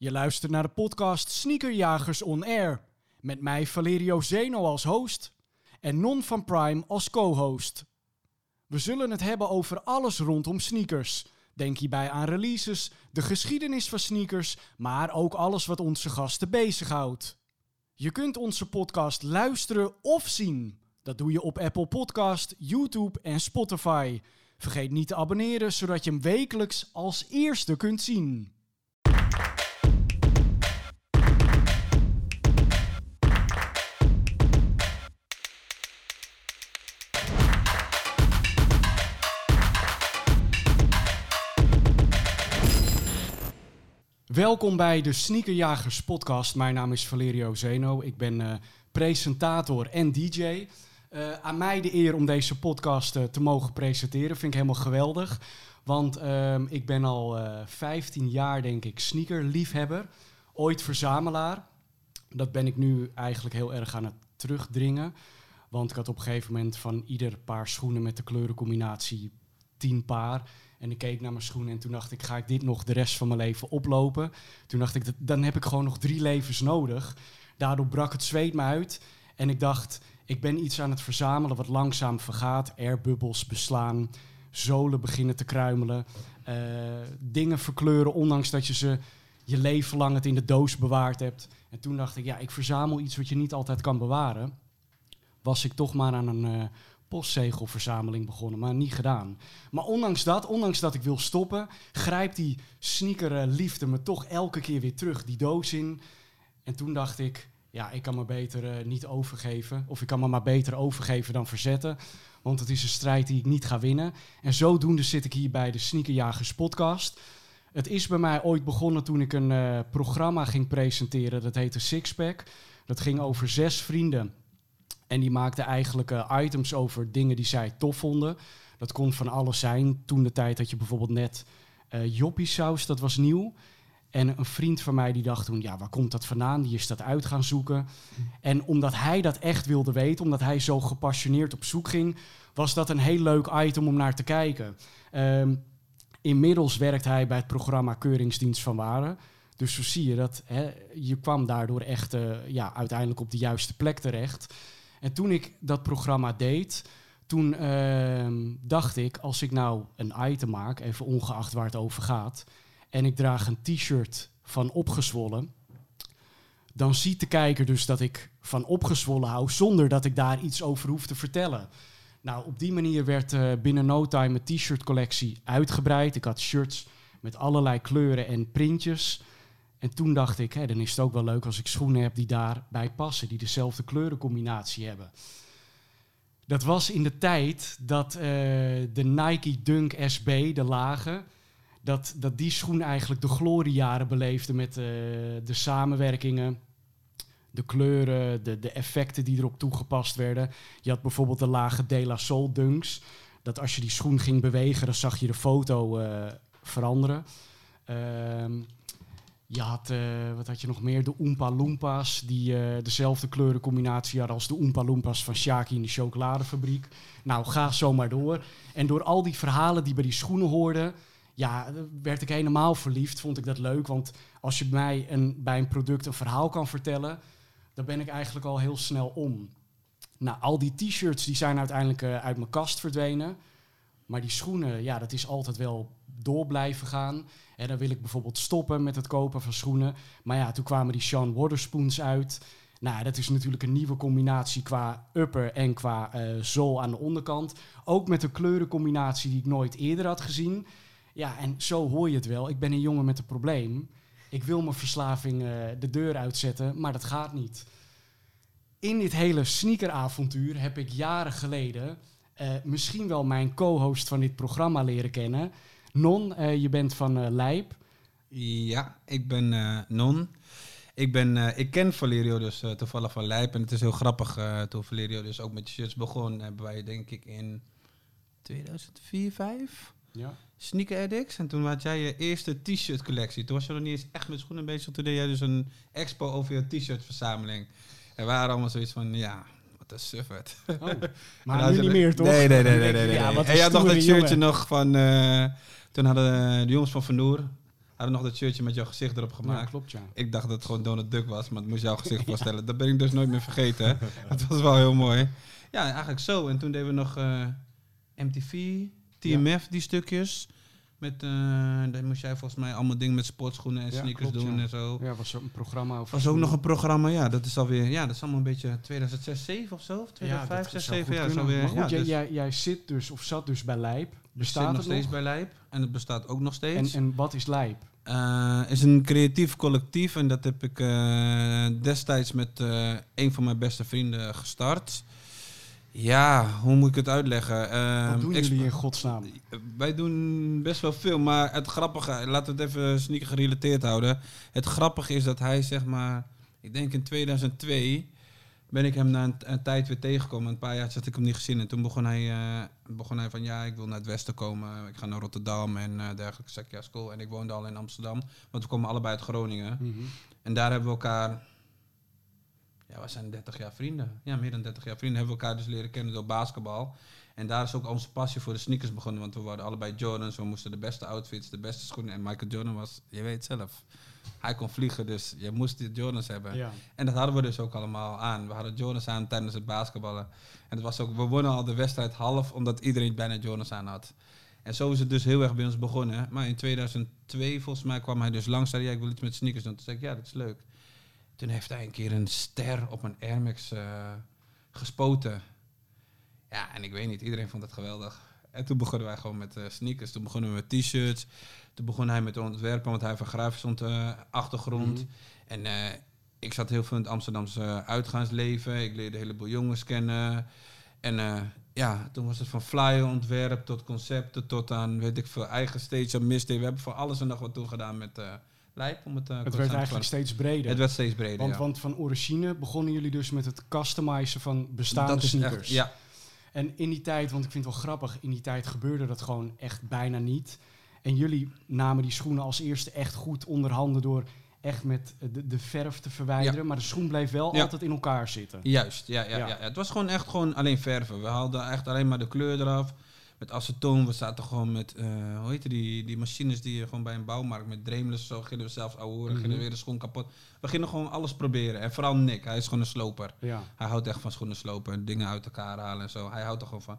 Je luistert naar de podcast Sneakerjagers On Air. Met mij Valerio Zeno als host en Non van Prime als co-host. We zullen het hebben over alles rondom sneakers. Denk hierbij aan releases, de geschiedenis van sneakers, maar ook alles wat onze gasten bezighoudt. Je kunt onze podcast luisteren of zien. Dat doe je op Apple Podcast, YouTube en Spotify. Vergeet niet te abonneren, zodat je hem wekelijks als eerste kunt zien. Welkom bij de Sneakerjagers podcast. Mijn naam is Valerio Zeno. Ik ben eh, presentator en DJ. Eh, aan mij de eer om deze podcast eh, te mogen presenteren. Vind ik helemaal geweldig. Want ehm, ik ben al 15 jaar, denk ik, sneakerliefhebber. Ooit verzamelaar. Dat ben ik nu eigenlijk heel erg aan het terugdringen. Want ik had op een gegeven moment van ieder paar schoenen met de kleurencombinatie 10 paar. En ik keek naar mijn schoenen en toen dacht ik, ga ik dit nog de rest van mijn leven oplopen? Toen dacht ik, dan heb ik gewoon nog drie levens nodig. Daardoor brak het zweet me uit. En ik dacht, ik ben iets aan het verzamelen wat langzaam vergaat. Airbubbels beslaan, zolen beginnen te kruimelen. Uh, dingen verkleuren, ondanks dat je ze je leven lang het in de doos bewaard hebt. En toen dacht ik, ja, ik verzamel iets wat je niet altijd kan bewaren. Was ik toch maar aan een uh, postzegelverzameling begonnen, maar niet gedaan. Maar ondanks dat, ondanks dat ik wil stoppen, grijpt die sneakerliefde me toch elke keer weer terug, die doos in. En toen dacht ik, ja, ik kan me beter uh, niet overgeven. Of ik kan me maar beter overgeven dan verzetten. Want het is een strijd die ik niet ga winnen. En zodoende zit ik hier bij de Sneakerjagers podcast. Het is bij mij ooit begonnen toen ik een uh, programma ging presenteren. Dat heette Sixpack. Dat ging over zes vrienden en die maakte eigenlijk uh, items over dingen die zij tof vonden. Dat kon van alles zijn. Toen de tijd dat je bijvoorbeeld net uh, joppie saus, dat was nieuw. En een vriend van mij die dacht toen, ja, waar komt dat vandaan? Die is dat uit gaan zoeken. En omdat hij dat echt wilde weten, omdat hij zo gepassioneerd op zoek ging, was dat een heel leuk item om naar te kijken. Um, inmiddels werkt hij bij het programma Keuringsdienst van Waren. Dus zo zie je dat hè, je kwam daardoor echt uh, ja, uiteindelijk op de juiste plek terecht. En toen ik dat programma deed, toen uh, dacht ik, als ik nou een item maak, even ongeacht waar het over gaat, en ik draag een t-shirt van opgezwollen, dan ziet de kijker dus dat ik van opgezwollen hou, zonder dat ik daar iets over hoef te vertellen. Nou, op die manier werd uh, binnen no time mijn t-shirt collectie uitgebreid. Ik had shirts met allerlei kleuren en printjes. En toen dacht ik, hè, dan is het ook wel leuk als ik schoenen heb die daarbij passen, die dezelfde kleurencombinatie hebben. Dat was in de tijd dat uh, de Nike Dunk SB, de lage, dat, dat die schoen eigenlijk de gloriejaren beleefde met uh, de samenwerkingen, de kleuren, de, de effecten die erop toegepast werden. Je had bijvoorbeeld de lage De La Sol Dunks, dat als je die schoen ging bewegen, dan zag je de foto uh, veranderen. Uh, je had, uh, wat had je nog meer? De Oompa Loompas, die uh, dezelfde kleurencombinatie hadden als de Oompa Loompas van Shaki in de chocoladefabriek. Nou, ga zo maar door. En door al die verhalen die bij die schoenen hoorden, ja, werd ik helemaal verliefd. Vond ik dat leuk, want als je mij een, bij een product een verhaal kan vertellen, dan ben ik eigenlijk al heel snel om. Nou, al die t-shirts die zijn uiteindelijk uh, uit mijn kast verdwenen. Maar die schoenen, ja, dat is altijd wel door blijven gaan. En dan wil ik bijvoorbeeld stoppen met het kopen van schoenen. Maar ja, toen kwamen die Sean Waterspoons uit. Nou, dat is natuurlijk een nieuwe combinatie qua upper en qua uh, zool aan de onderkant. Ook met een kleurencombinatie die ik nooit eerder had gezien. Ja, en zo hoor je het wel. Ik ben een jongen met een probleem. Ik wil mijn verslaving uh, de deur uitzetten, maar dat gaat niet. In dit hele sneakeravontuur heb ik jaren geleden uh, misschien wel mijn co-host van dit programma leren kennen. Non, uh, je bent van uh, Lijp. Ja, ik ben uh, Non. Ik, ben, ik ken Valerio dus toevallig van Lijp. En het is heel grappig, toen Valerio dus ook met shirts begon, hebben wij denk ik in 2004, 5 ja. Sneaker Addicts. En toen had jij je eerste t-shirt collectie. Toen was je nog niet eens echt met schoenen bezig. Toen deed jij dus een expo over je t-shirt verzameling. En we waren allemaal zoiets van, ja, wat een suffert. Oh, maar nu niet meer, toch? Nee, nee, nee. nee, nee, nee. Ja, en je had nog dat shirtje jongen. nog van... Uh, toen hadden de jongens van Van Noer... hadden nog dat shirtje met jouw gezicht erop Ja, gemaakt. klopt ja. Ik dacht dat het gewoon Donald Duck was, maar het moest jouw gezicht voorstellen. Dat ben ik dus nooit meer vergeten. hè. Het was wel heel mooi. Ja, eigenlijk zo. En toen deden we nog eh, MTV, TMF, die stukjes. Met, eh dan moest jij volgens mij allemaal dingen met sportschoenen en Ja, sneakers klopt, doen ja. en zo. Ja, was ook een programma over. was ook nog een programma, ja, dat is alweer, ja, dat is allemaal een beetje 2006, 7 of zo? Of 2005, dat 6, zou 7, goed ja, kunnen. alweer. Maar goed, dus jij, jij zit dus, of zat dus bij Lijp. Bestaat zit nog steeds nog? bij Lijp en het bestaat ook nog steeds. En, en wat is Lijp? Eh, is een creatief collectief en dat heb ik eh, destijds met een van mijn beste vrienden gestart. Ja, hoe moet ik het uitleggen? Wat Ehm, doen exp- jullie in godsnaam? Wij doen best wel veel, maar het grappige, laten we het even sneaker gerelateerd houden. Het grappige is dat hij zeg maar, ik denk in 2002 ben ik hem na een, een tijd weer tegengekomen. Een paar jaar had ik hem niet gezien en toen begon hij, eh, begon hij van ja, ik wil naar het westen komen. Ik ga naar Rotterdam en eh dergelijke. Ik zei, ja, is cool. En ik woonde al in Amsterdam, want we komen allebei uit Groningen. Mhm. En daar hebben we elkaar, ja, we zijn 30 jaar vrienden. Ja, meer dan 30 jaar vrienden. Hebben we elkaar dus leren kennen door basketbal. En daar is ook onze passie voor de sneakers begonnen. Want we waren allebei Jordans. We moesten de beste outfits, de beste schoenen. En Michael Jordan was, je weet zelf, hij kon vliegen. Dus je moest die Jordans hebben. Ja. En dat hadden we dus ook allemaal aan. We hadden Jordans aan tijdens het basketballen. En het was ook, we wonnen al de wedstrijd half omdat iedereen bijna Jordans aan had. En zo is het dus heel erg bij ons begonnen. Maar in 2002 volgens mij kwam hij dus langs. Zei ja, ik wil iets met sneakers doen. Toen zei ik, ja, dat is leuk. Toen heeft hij een keer een ster op een Air Max eh, gespoten. Ja, en ik weet niet, iedereen vond het geweldig. En toen begonnen wij gewoon met eh, sneakers. Toen begonnen we met t-shirts. Toen begon hij met ontwerpen, want hij heeft een grafisch ont- eh, achtergrond. Mhm. En ik zat heel veel in het Amsterdamse uitgaansleven. Ik leerde een heleboel jongens kennen. En ja, toen was het van flyer-ontwerp tot concepten tot aan, weet ik veel, eigen stage en misday. We hebben voor alles en nog wat toen gedaan met Lijp. Om het, eh, Het werd eigenlijk steeds breder. Het werd steeds breder, want, ja. want van origine begonnen jullie dus met het customizen van bestaande dat sneakers. echt, ja, En in die tijd, want ik vind het wel grappig, in die tijd gebeurde dat gewoon echt bijna niet. En jullie namen die schoenen als eerste echt goed onder handen door echt met de, de verf te verwijderen. Maar de schoen bleef wel Ja. altijd in elkaar zitten. Juist, ja, ja, Ja. ja. Het was gewoon echt gewoon alleen verven. We haalden echt alleen maar de kleur eraf. Met acetoon, we zaten gewoon met, eh, hoe heet die, die machines die je gewoon bij een bouwmarkt met dremelers zo gingen we zelfs ouwe horen, Mhm. gingen we weer de schoen kapot. We gingen gewoon alles proberen. En vooral Nick, hij is gewoon een sloper. Ja. Hij houdt echt van schoenen slopen, dingen uit elkaar halen en zo. Hij houdt er gewoon van.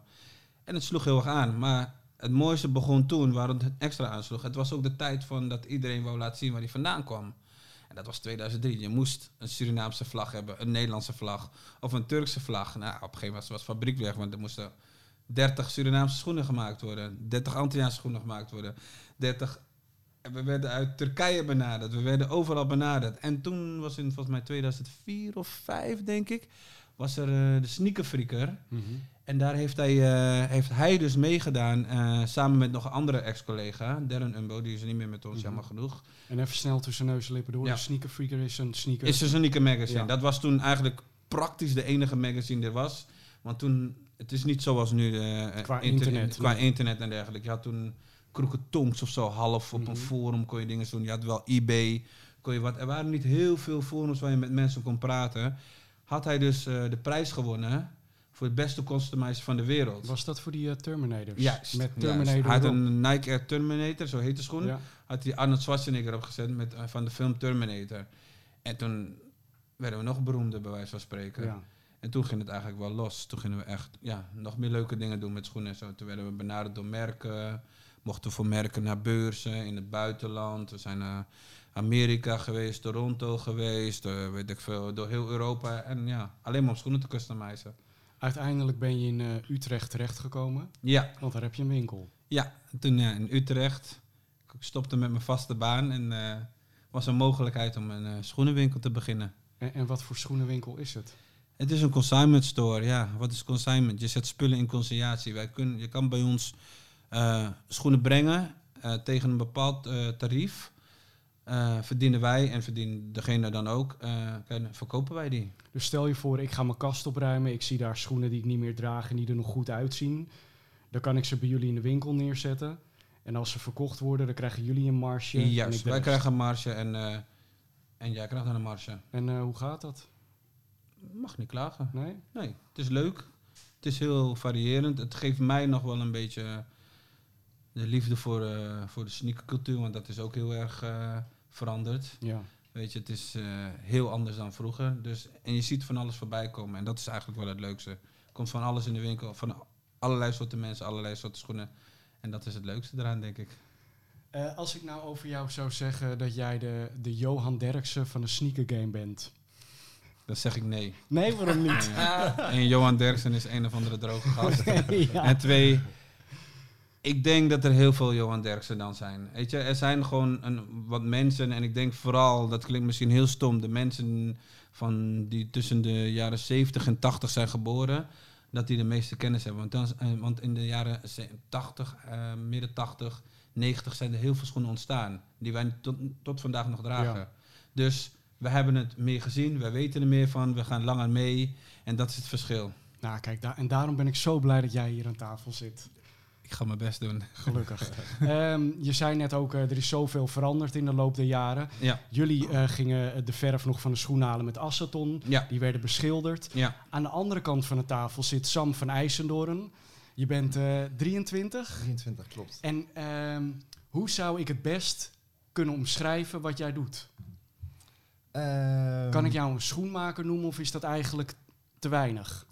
En het sloeg heel erg aan. Maar het mooiste begon toen, waar het extra aansloeg. Het was ook de tijd van dat iedereen wou laten zien waar hij vandaan kwam. En dat was 2003. Je moest een Surinaamse vlag hebben, een Nederlandse vlag of een Turkse vlag. Nou, op een gegeven moment was fabriek weg, want er moesten 30 Surinaamse schoenen gemaakt worden, 30 Antilliaanse schoenen gemaakt worden, 30. En we werden uit Turkije benaderd, we werden overal benaderd. En toen was in volgens mij 2004 of 5, denk ik, was er eh, de sneakerfreaker. Mhm. En daar heeft hij, eh, heeft hij dus meegedaan, eh, samen met nog een andere ex-collega, Darren Umbo, die is er niet meer met ons, Mhm. jammer genoeg. En even snel tussen neus en lippen door. Ja. De Sneaker Freaker is een sneaker. Is dus een Sneaker Magazine. Ja. Dat was toen eigenlijk praktisch de enige magazine er was. Want toen, het is niet zoals nu eh, Qua inter- internet. Qua internet en dergelijke. Je had toen Kroeketongs of zo half op Mhm. een forum kon je dingen doen. Je had wel eBay. Kon je wat. Er waren niet heel veel forums waar je met mensen kon praten. Had hij dus eh, de prijs gewonnen voor het beste customizer van de wereld. Was dat voor die eh, Terminators? Juist. Met. Terminator Hij had een Nike Air Terminator, zo heet de schoen Ja. had hij Arnold Schwarzenegger opgezet met, eh, van de film Terminator. En toen werden we nog beroemder, bij wijze van spreken. Ja. En toen ging het eigenlijk wel los. Toen gingen we echt ja, nog meer leuke dingen doen met schoenen en zo. Toen werden we benaderd door merken. Mochten voor merken naar beurzen in het buitenland. We zijn naar Amerika geweest, Toronto geweest, eh, weet ik veel, door heel Europa. En ja, alleen maar om schoenen te customizen. Uiteindelijk ben je in eh, Utrecht terechtgekomen, Ja, want daar heb je een winkel. ja. En toen ja, in Utrecht. Ik stopte met mijn vaste baan en eh was een mogelijkheid om een schoenenwinkel te beginnen. En, en wat voor schoenenwinkel is het? Het is een consignment store, ja. Wat is consignment? Je zet spullen in consignatie. Wij kunnen, je kan bij ons eh, schoenen brengen eh, tegen een bepaald eh, tarief. Verdienen wij en verdient degene dan ook. verkopen wij die. Dus stel je voor, ik ga mijn kast opruimen. Ik zie daar schoenen die ik niet meer draag en die er nog goed uitzien. Dan kan ik ze bij jullie in de winkel neerzetten. En als ze verkocht worden, dan krijgen jullie een marge. en Juist, wij krijgen een marge en, en jij krijgt dan een marge. En hoe gaat dat? Mag niet klagen. Nee? Nee, het is leuk. Het is heel variërend. Het geeft mij nog wel een beetje de liefde voor, eh, voor de sneakercultuur, want dat is ook heel erg eh, veranderd. Ja. Weet je, het is eh, heel anders dan vroeger. Dus, en je ziet van alles voorbij komen. En dat is eigenlijk wel het leukste. Komt van alles in de winkel, van allerlei soorten mensen, allerlei soorten schoenen. En dat is het leukste eraan, denk ik. Eh, als ik nou over jou zou zeggen dat jij de, de Johan Derksen van de sneaker game bent. Dan zeg ik nee. Nee, waarom niet? En Johan Derksen is een of andere droge gast. ja. En twee, ik denk dat er heel veel Johan Derksen dan zijn. Weet je, er zijn gewoon een, wat mensen, en ik denk vooral, dat klinkt misschien heel stom, de mensen van die tussen de jaren 70 en 80 zijn geboren, dat die de meeste kennis hebben. Want, dan, eh, want in de jaren ze- 80, eh, midden 80, 90 zijn er heel veel schoenen ontstaan, die wij tot, tot vandaag nog dragen. Ja. Dus we hebben het meer gezien, we weten er meer van, we gaan langer mee en dat is het verschil. Nou, kijk, daar, en daarom ben ik zo blij dat jij hier aan tafel zit. Ik ga mijn best doen. Gelukkig. Ehm, je zei net ook, eh, er is zoveel veranderd in de loop der jaren. Ja, Jullie eh, gingen de verf nog van de schoen halen met aceton. ja, Die werden beschilderd. ja. Aan de andere kant van de tafel zit Sam van IJsendoorn. Je bent eh 23. 23, klopt. En ehm, hoe zou ik het best kunnen omschrijven wat jij doet? Ehm, Kan ik jou een schoenmaker noemen of is dat eigenlijk te weinig?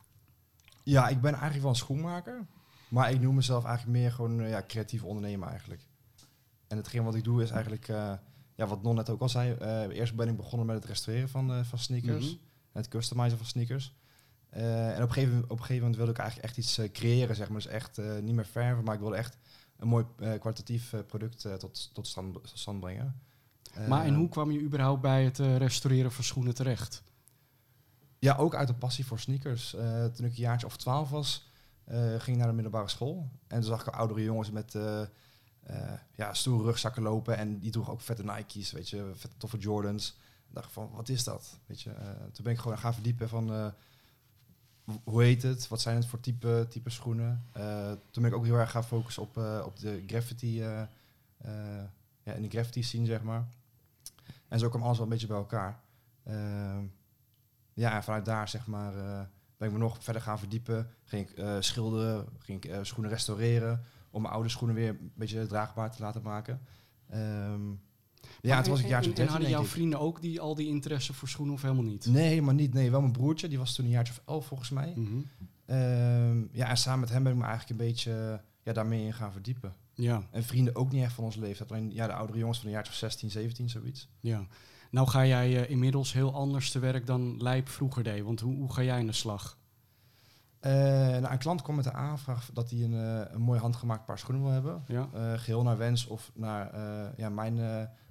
Ja, ik ben eigenlijk wel een schoenmaker. Maar ik noem mezelf eigenlijk meer gewoon eh, ja, creatief ondernemer eigenlijk. En hetgeen wat ik doe is eigenlijk, eh, ja, wat Non net ook al zei. eh, eerst ben ik begonnen met het restaureren van, van sneakers. Mhm. Het customizen van sneakers. En op een, gegeven, op een gegeven moment wilde ik eigenlijk echt iets creëren, zeg maar. Dus echt niet meer verven, maar ik wilde echt een mooi kwalitatief product tot, tot, stand, tot stand brengen. Maar en Eh, hoe kwam je überhaupt bij het eh, restaureren van schoenen terecht? Ja, ook uit een passie voor sneakers. Eh, toen ik een jaartje of twaalf was, ging ik naar de middelbare school. En toen zag ik oudere jongens met ja, stoere rugzakken lopen. En die droegen ook vette Nike's, weet je, vette toffe Jordans. Ik dacht van, wat is dat? Weet je, toen ben ik gewoon gaan verdiepen van, hoe heet het? Wat zijn het voor type, type schoenen? Toen ben ik ook heel erg gaan focussen op, op de graffiti, eh, ja, in de graffiti scene, zeg maar. En zo kwam alles wel een beetje bij elkaar. Ehm, ja, en vanuit daar zeg maar eh, ben ik me nog verder gaan verdiepen. Ging ik eh, schilderen, ging ik eh, schoenen restaureren om mijn oude schoenen weer een beetje draagbaar te laten maken. Ehm, ja, Maar toen was ik en- jaartje en, en 13 hadden jouw vrienden ook die, al die interesse voor schoenen of helemaal niet? Nee, helemaal niet. Nee, wel mijn broertje, die was toen een jaartje of elf volgens mij. Mhm. Ehm, ja, en samen met hem ben ik me eigenlijk een beetje ja, daarmee in gaan verdiepen. Ja, En vrienden ook niet echt van onze leeftijd. Alleen ja, de oudere jongens van een jaartje of 16, 17, zoiets. ja. Nou ga jij eh, inmiddels heel anders te werk dan Lijp vroeger deed. Want hoe, hoe ga jij in de slag? Eh, nou, een klant komt met de aanvraag dat hij een, eh, een mooi handgemaakt paar schoenen wil hebben. Ja? Eh, geheel naar wens of naar ja, mijn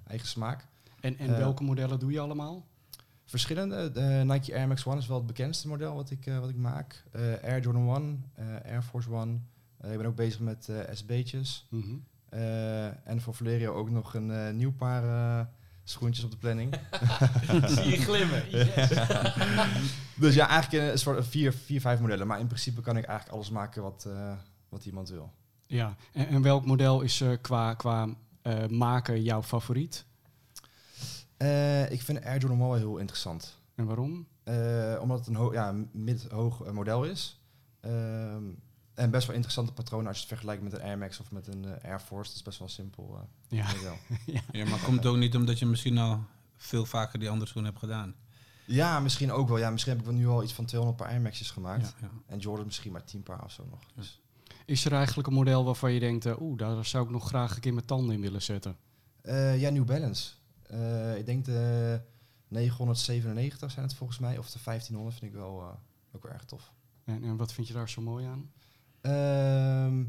eigen smaak. En, en welke modellen doe je allemaal? Verschillende. De Nike Air Max One is wel het bekendste model wat ik, wat ik maak. Air Jordan 1, eh, Air Force One. Eh, ik ben ook bezig met eh, SB'tjes. Mhm. Eh, en voor Valerio ook nog een nieuw paar eh, schoentjes op de planning. Zie je glimmen. dus ja, eigenlijk een soort vier, vier, vijf modellen. Maar in principe kan ik eigenlijk alles maken wat, eh, wat iemand wil. Ja, en, en welk model is eh, qua, qua eh, maken jouw favoriet? Eh, ik vind Air Jordan 1 wel heel interessant. En waarom? Eh, omdat het een ho ja, mid-hoog model is. Ehm, en best wel interessante patronen als je het vergelijkt met een Air Max of met een eh, Air Force. Dat is best wel simpel eh, Ja. model. Ja, maar komt ook niet omdat je misschien al veel vaker die andere schoen hebt gedaan. Ja, misschien ook wel. Ja, misschien heb ik wel nu al iets van 200 paar Air Max's gemaakt. Ja, ja. En Jordan misschien maar 10 paar of zo nog. Dus, Is er eigenlijk een model waarvan je denkt, eh, oeh, daar zou ik nog graag een keer mijn tanden in willen zetten? eh, ja, New Balance. Eh, ik denk de 997 zijn het volgens mij. Of de 1500 vind ik wel eh, ook wel erg tof. En, en wat vind je daar zo mooi aan? Ehm,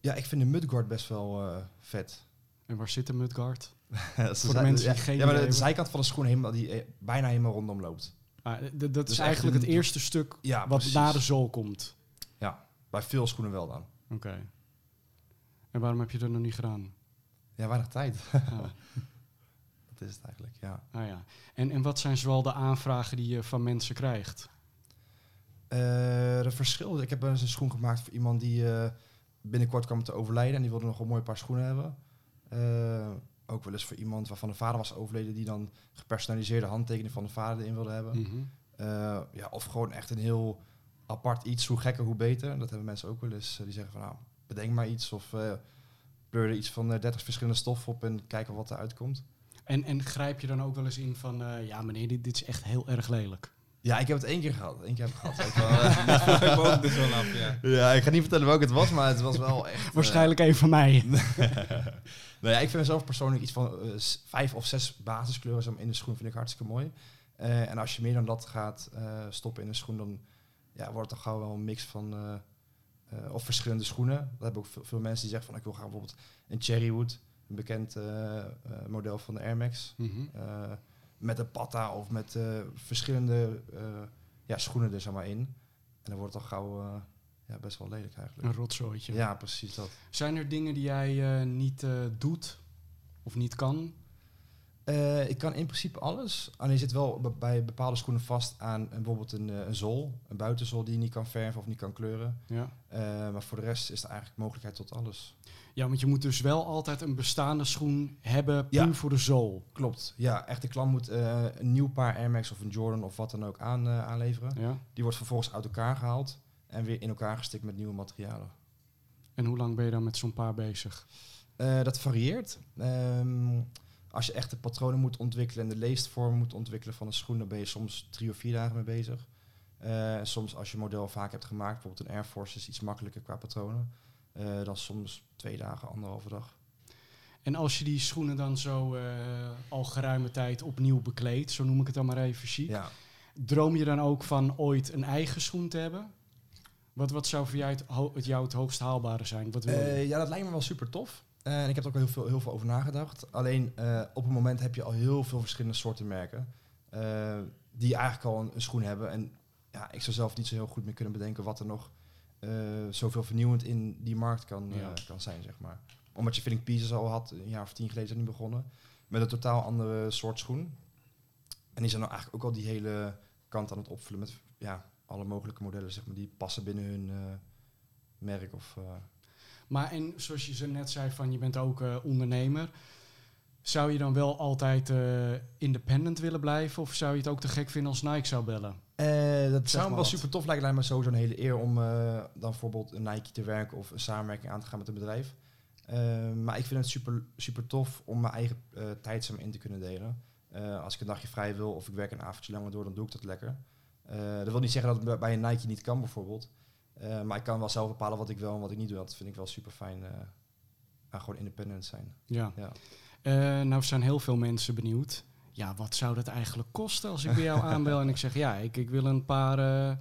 ja, ik vind de Mudguard best wel eh, vet. En waar zit de mudguard? Voor Voor de mensen die geen ja, maar de, de zijkant van de schoen helemaal, die eh, bijna helemaal rondom loopt. Ah, dat is Dus eigenlijk het eerste stuk Ja, wat precies. na de zool komt. Ja, bij veel schoenen wel dan. Oké. En waarom heb je dat nog niet gedaan? Ja, weinig tijd. Ah, Dat is het eigenlijk, ja. ah ja. En, en wat zijn zoal de aanvragen die je van mensen krijgt? Eh de verschil, ik heb wel eens een schoen gemaakt voor iemand die eh, binnenkort kwam te overlijden. En die wilde nog een mooi paar schoenen hebben. Eh, ook wel eens voor iemand waarvan de vader was overleden, die dan gepersonaliseerde handtekening van de vader erin wilde hebben. Mhm. Ja, of gewoon echt een heel apart iets, hoe gekker, hoe beter. Dat hebben mensen ook wel eens, die zeggen van nou, bedenk maar iets of pleur er iets van eh, 30 verschillende stoffen op en kijken wat eruit komt. En, en grijp je dan ook wel eens in van, ja meneer, dit, dit is echt heel erg lelijk. Ja, ik heb het één keer gehad. Eén keer heb ik gehad. wel, eh. Ik me ook dus wel af, ja. ja, ik ga niet vertellen welke het was, maar het was wel echt... eh, Waarschijnlijk een van mij. nou ja, ik vind zelf persoonlijk iets van eh, vijf of zes basiskleuren in de schoen vind ik hartstikke mooi. Eh, en als je meer dan dat gaat eh, stoppen in de schoen, dan ja, wordt het toch gauw wel een mix van eh, eh, of verschillende schoenen. Dat hebben ook veel, veel mensen die zeggen van ik wil graag bijvoorbeeld een Cherrywood, een bekend eh, eh, model van de Air Max, Mhm. eh, met een patta of met eh, verschillende eh, ja, schoenen er zeg maar in. En dan wordt het toch gauw eh, ja, best wel lelijk eigenlijk. Een rotzooitje. Ja, precies dat. Zijn er dingen die jij niet doet of niet kan? Eh, ik kan in principe alles. Alleen zit wel be- bij bepaalde schoenen vast aan bijvoorbeeld een, eh, een zool, een buitenzool die je niet kan verven of niet kan kleuren. Ja. Eh, maar voor de rest is er eigenlijk mogelijkheid tot alles. ja, want je moet dus wel altijd een bestaande schoen hebben, puur Ja. voor de zool. Klopt. Ja, echt de klant moet een nieuw paar Air Max of een Jordan of wat dan ook aan, aanleveren. Ja. Die wordt vervolgens uit elkaar gehaald en weer in elkaar gestikt met nieuwe materialen. En hoe lang ben je dan met zo'n paar bezig? Dat varieert. Ehm, als je echt de patronen moet ontwikkelen en de leestvorm moet ontwikkelen van een schoen, dan ben je soms drie of vier dagen mee bezig. En soms als je een model vaak hebt gemaakt, bijvoorbeeld een Air Force is iets makkelijker qua patronen. Eh, dan soms twee dagen, anderhalve dag. En als je die schoenen dan zo eh, al geruime tijd opnieuw bekleedt, zo noem ik het dan maar even chic, Ja. droom je dan ook van ooit een eigen schoen te hebben? Wat, wat zou voor jou het, jou het hoogst haalbare zijn? Wat wil je? Ja, dat lijkt me wel super tof. Eh, en ik heb er ook heel veel, heel veel over nagedacht. Alleen eh, op het moment heb je al heel veel verschillende soorten merken. eh, die eigenlijk al een, een schoen hebben. En ja, ik zou zelf niet zo heel goed meer kunnen bedenken wat er nog zoveel vernieuwend in die markt kan, Ja. kan zijn, zeg maar. Omdat je Fitting Pieces al had, een jaar of tien geleden zijn die begonnen. Met een totaal andere soort schoen. En die zijn nou eigenlijk ook al die hele kant aan het opvullen met ja, alle mogelijke modellen, zeg maar, die passen binnen hun merk of... Maar en zoals je ze net zei, van je bent ook eh, ondernemer. Zou je dan wel altijd eh, independent willen blijven? Of zou je het ook te gek vinden als Nike zou bellen? Eh, dat zou me wel wat. super tof lijken. Lijkt me sowieso een hele eer om eh, dan bijvoorbeeld een Nike te werken of een samenwerking aan te gaan met een bedrijf. Maar ik vind het super, super tof om mijn eigen eh tijd samen in te kunnen delen. Eh, als ik een dagje vrij wil of ik werk een avondje langer door, dan doe ik dat lekker. Eh, dat wil niet zeggen dat het bij- bij een Nike niet kan bijvoorbeeld. Eh, maar ik kan wel zelf bepalen wat ik wil en wat ik niet doe. Dat vind ik wel super fijn. eh aan gewoon independent zijn. Ja. Ja. Eh, nou zijn heel veel mensen benieuwd. Ja, wat zou dat eigenlijk kosten als ik bij jou aanbel en ik zeg... ja, ik, ik wil een paar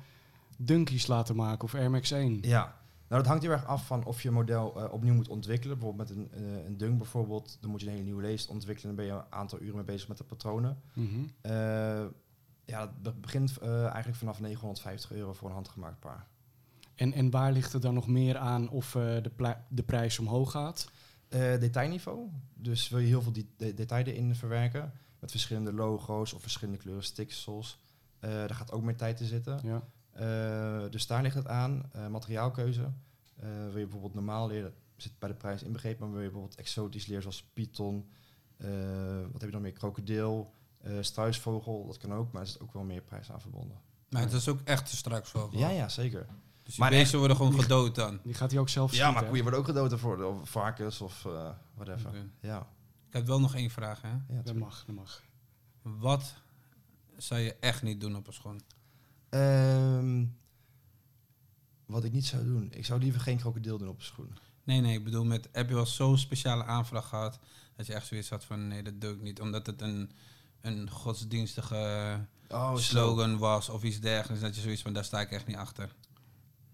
Dunkies laten maken of Air Max 1. Ja, nou dat hangt heel erg af van of je model opnieuw moet ontwikkelen. Bijvoorbeeld met een, een dunk bijvoorbeeld, dan moet je een hele nieuwe leest ontwikkelen. Dan ben je een aantal uren mee bezig met de patronen. Mhm. Ja, dat be- begint eigenlijk vanaf 950 euro voor een handgemaakt paar. En, en waar ligt het dan nog meer aan of eh, de, de prijs omhoog gaat? Eh, detailniveau, dus wil je heel veel die de- detail erin verwerken. Met verschillende logo's of verschillende kleuren sticksels. Eh daar gaat ook meer tijd in zitten. Ja. Eh, dus daar ligt het aan. Eh, materiaalkeuze. Eh, wil je bijvoorbeeld normaal leer, dat zit bij de prijs inbegrepen, maar wil je bijvoorbeeld exotisch leer zoals python, eh, wat heb je dan meer, krokodil, eh struisvogel, dat kan ook, maar er zit ook wel meer prijs aan verbonden. Maar het is ook echt een straks vogel. Ja, ja, zeker. Dus die Maar beesten worden gewoon gedood dan. Die gaat hij ook zelf Ja, maar koeien worden ook gedood ervoor, of varkens of eh whatever. Ja, Ik heb wel nog één vraag. Hè? ja Dat mag, dat mag. Wat zou je echt niet doen op een schoen? Ehm, wat ik niet zou doen, ik zou liever geen krokodil doen op een schoen. Nee, nee, ik bedoel, met, heb je wel zo'n speciale aanvraag gehad dat je echt zoiets had van nee, dat doe ik niet. Omdat het een, een godsdienstige Oh, slogan was of iets dergelijks. Dat je zoiets van daar sta ik echt niet achter.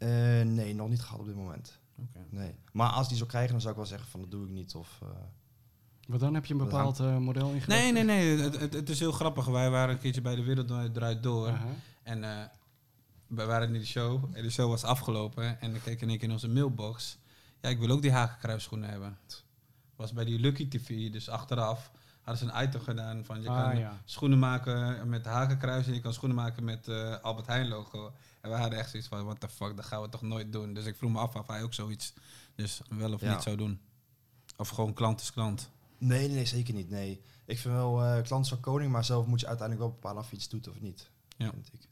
Eh, nee, nog niet gehad op dit moment. Oké. Nee. Maar als die zou krijgen, dan zou ik wel zeggen van dat doe ik niet. Of, eh, Want dan heb je een bepaald eh, model in Nee, nee, nee. Het, het, het is heel grappig. Wij waren een keertje bij de Wereld Draait Door. En eh, we waren in de show. En de show was afgelopen. En ik keek in één keer in onze mailbox. Ja, ik wil ook die hakenkruisschoenen hebben. was bij die Lucky TV. Dus achteraf hadden ze een item gedaan van je Ah, kan ja. schoenen maken met hakenkruis. En je kan schoenen maken met eh, Albert Heijn logo. En we hadden echt zoiets van, what the fuck, dat gaan we toch nooit doen. Dus ik vroeg me af of hij ook zoiets dus wel of Ja. niet zou doen. Of gewoon klant is klant. nee, nee, nee, zeker niet. Nee. Ik vind wel, eh klant is wel koning, maar zelf moet je uiteindelijk wel bepalen of je iets doet of niet. Ja. Vind ik.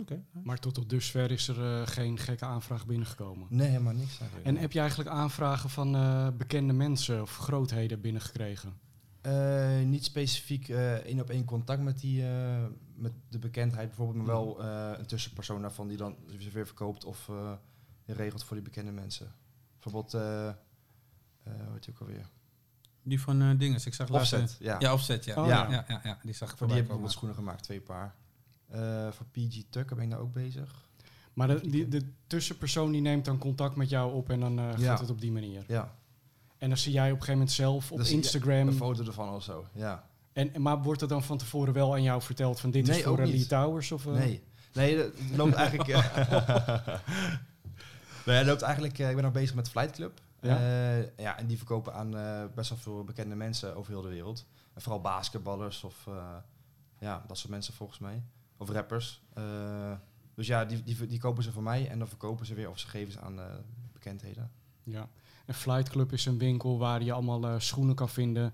Oké. Maar tot op dusver is er eh, geen gekke aanvraag binnengekomen. Nee, helemaal niks eigenlijk. En heb je eigenlijk aanvragen van eh, bekende mensen of grootheden binnengekregen? Eh, niet specifiek eh, één op één contact met, die, eh, met de bekendheid bijvoorbeeld, maar wel eh, een tussenpersoon daarvan die dan weer verkoopt of eh, regelt voor die bekende mensen. Bijvoorbeeld, eh eh hoe heet die ook alweer? Die van dinges. Ik zag laatst... Offset, ja. Ja, Offset, ja. Oh, ja. ja. Ja, ja, ja, die zag ik Voor die voorbij heb ik komen. bijvoorbeeld schoenen gemaakt, twee paar. Eh, voor PG Tucker ben ik daar ook bezig. Maar de, die, de tussenpersoon die neemt dan contact met jou op en dan eh, Ja. gaat het op die manier. Ja, En dan zie jij op een gegeven moment zelf op Instagram. een foto ervan of zo, ja. En, maar wordt het dan van tevoren wel aan jou verteld van dit is voor. Lee Towers? Of, eh? Nee, nee, het loopt eigenlijk... eh, nee, het loopt eigenlijk... eh, ik ben nog bezig met Flight Club. Ja. Ja, ja en die verkopen aan best wel veel bekende mensen over heel de wereld. En vooral basketballers of ja, dat soort mensen volgens mij. Of rappers. Dus ja, die, die, die kopen ze van mij en dan verkopen ze weer of ze geven ze aan bekendheden. Ja. En Flight Club is een winkel waar je allemaal eh, schoenen kan vinden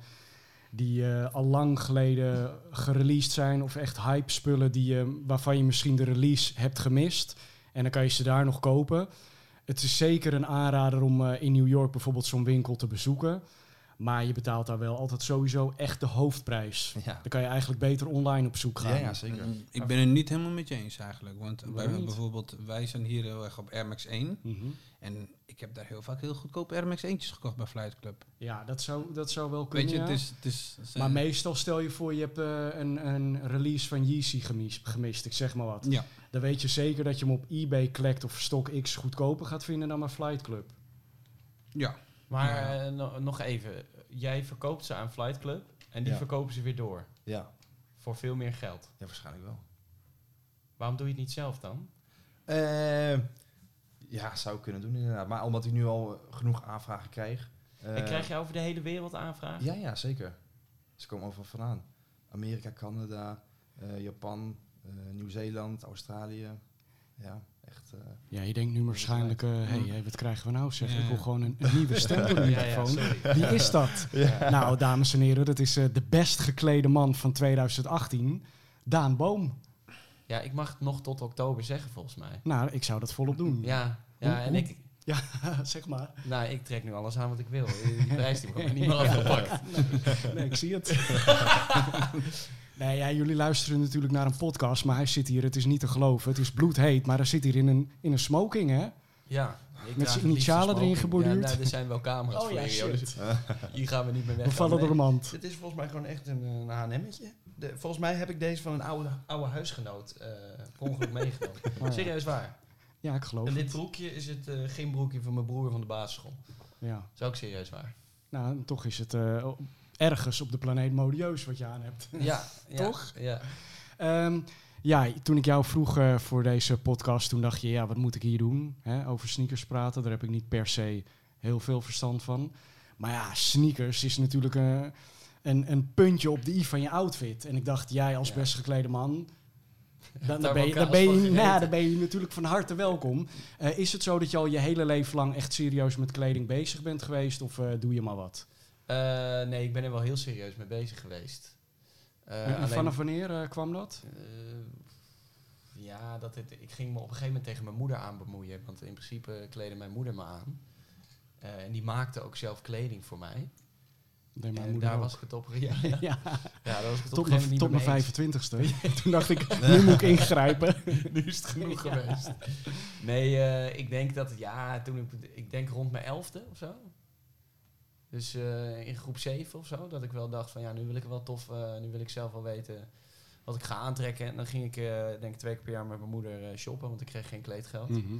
die eh, al lang geleden gereleased zijn of echt hype spullen die, waarvan je misschien de release hebt gemist. En dan kan je ze daar nog kopen. Het is zeker een aanrader om eh, in New York bijvoorbeeld zo'n winkel te bezoeken. Maar je betaalt daar wel altijd sowieso echt de hoofdprijs. Ja, Dan kan je eigenlijk beter online op zoek gaan. ja, ja zeker. Mm, Ik ben het niet helemaal met je eens eigenlijk. Want wij, bijvoorbeeld, wij zijn hier heel erg op Air Max 1. Mhm. En ik heb daar heel vaak heel goedkoop Air Max 1'tjes gekocht bij Flight Club. Ja, dat zou, dat zou wel kunnen. Weet je, ja. het is... Het is Maar meestal stel je voor, je hebt eh, een, een release van Yeezy gemist, gemist, ik zeg maar wat. Ja. Dan weet je zeker dat je hem op eBay collect of StockX goedkoper gaat vinden dan bij Flight Club. Ja. Maar Ja. eh, no- nog even. Jij verkoopt ze aan Flight Club en die Ja. verkopen ze weer door. Ja, Voor veel meer geld. ja, waarschijnlijk wel. Waarom doe je het niet zelf dan? Eh, ja, zou ik kunnen doen inderdaad. Maar omdat ik nu al eh, genoeg aanvragen krijg. en krijg je over de hele wereld aanvragen? Ja, ja, zeker. Ze komen overal vandaan. Amerika, Canada, Japan, Nieuw-Zeeland, Australië. Ja, echt. eh, Ja, je denkt nu waarschijnlijk, hé, hey, Mm. hey, wat krijgen we nou? Zeg, Ja. ik wil gewoon een, een nieuwe stem voor de Ja, ja, microfoon. Wie is dat? Nou, dames en heren, dat is eh, de best geklede man van 2018, Daan Boom. Ja, ik mag het nog tot oktober zeggen volgens mij. Nou, ik zou dat volop doen. Ja, ja Hoe- en hoe- ik, Ja, zeg maar. nou, ik trek nu alles aan wat ik wil. Die prijs die wordt niet meer afgepakt. Nee, nee, ik zie het. Nee, ja, jullie luisteren natuurlijk naar een podcast, maar hij zit hier, het is niet te geloven. Het is bloedheet, maar hij zit hier in een, in een smoking, hè? Ja. ik Met zijn initialen erin geborduurd? Ja, nou, er zijn wel camera's voor hier, dus hier gaan we niet meer weg. We vallen door de mand. Dit is volgens mij gewoon echt een, een H&M'tje. De, volgens mij heb ik deze van een oude, oude huisgenoot eh per ongeluk meegenomen. Oh, ja. Serieus waar. Ja, ik geloof En dit broekje is het eh, geen broekje van mijn broer van de basisschool. Ja. Dat is ook serieus waar. Nou, toch is het eh, ergens op de planeet modieus wat je aan hebt. Ja, Toch? Ja. Ehm, ja, toen ik jou vroeg eh, voor deze podcast, toen dacht je, ja, wat moet ik hier doen? Hè? Over sneakers praten, daar heb ik niet per se heel veel verstand van. Maar ja, sneakers is natuurlijk eh, een, een puntje op de i van je outfit. En ik dacht, jij als Ja. best geklede man, dan, daar ben je, dan, ben je, nou, dan ben je natuurlijk van harte welkom. Eh, is het zo dat je al je hele leven lang echt serieus met kleding bezig bent geweest? Of doe je maar wat? Eh, nee, ik ben er wel heel serieus mee bezig geweest. Eh, en alleen- vanaf wanneer eh, kwam dat? Ja, dat het, ik ging me op een gegeven moment tegen mijn moeder aan bemoeien. Want in principe kleedde mijn moeder me aan. En die maakte ook zelf kleding voor mij. Nee, mijn moeder daar ook. was ik het op. Ja, ja. ja. ja, daar was het op Tot gegeven mijn, tot mijn niet mee eens. 25ste. Toen dacht ik, nu moet ik ingrijpen. nu is het genoeg geweest. Nee, ik denk dat, ja, toen ik, ik denk rond mijn elfde of zo. Dus eh, in groep 7 of zo, dat ik wel dacht van ja, nu wil ik wel tof, eh, nu wil ik zelf wel weten wat ik ga aantrekken. En dan ging ik, eh, denk ik, twee keer per jaar met mijn moeder shoppen, want ik kreeg geen kleedgeld. Mhm.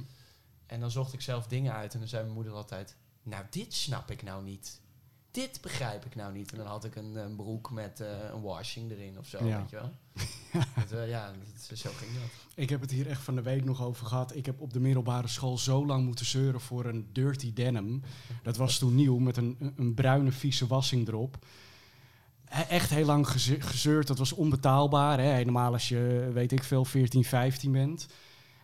En dan zocht ik zelf dingen uit en dan zei mijn moeder altijd, nou dit snap ik nou niet. Dit begrijp ik nou niet. En dan had ik een, een broek met eh, een washing erin of zo, Ja. weet je wel. Dat, eh, ja, dat, zo ging dat. Ik heb het hier echt van de week nog over gehad. Ik heb op de middelbare school zo lang moeten zeuren voor een dirty denim. Dat was toen nieuw met een, een- bruine vieze wassing erop. Echt heel lang geze- gezeurd. Dat was onbetaalbaar. Hè? Helemaal als je, weet ik veel, 14, 15 bent.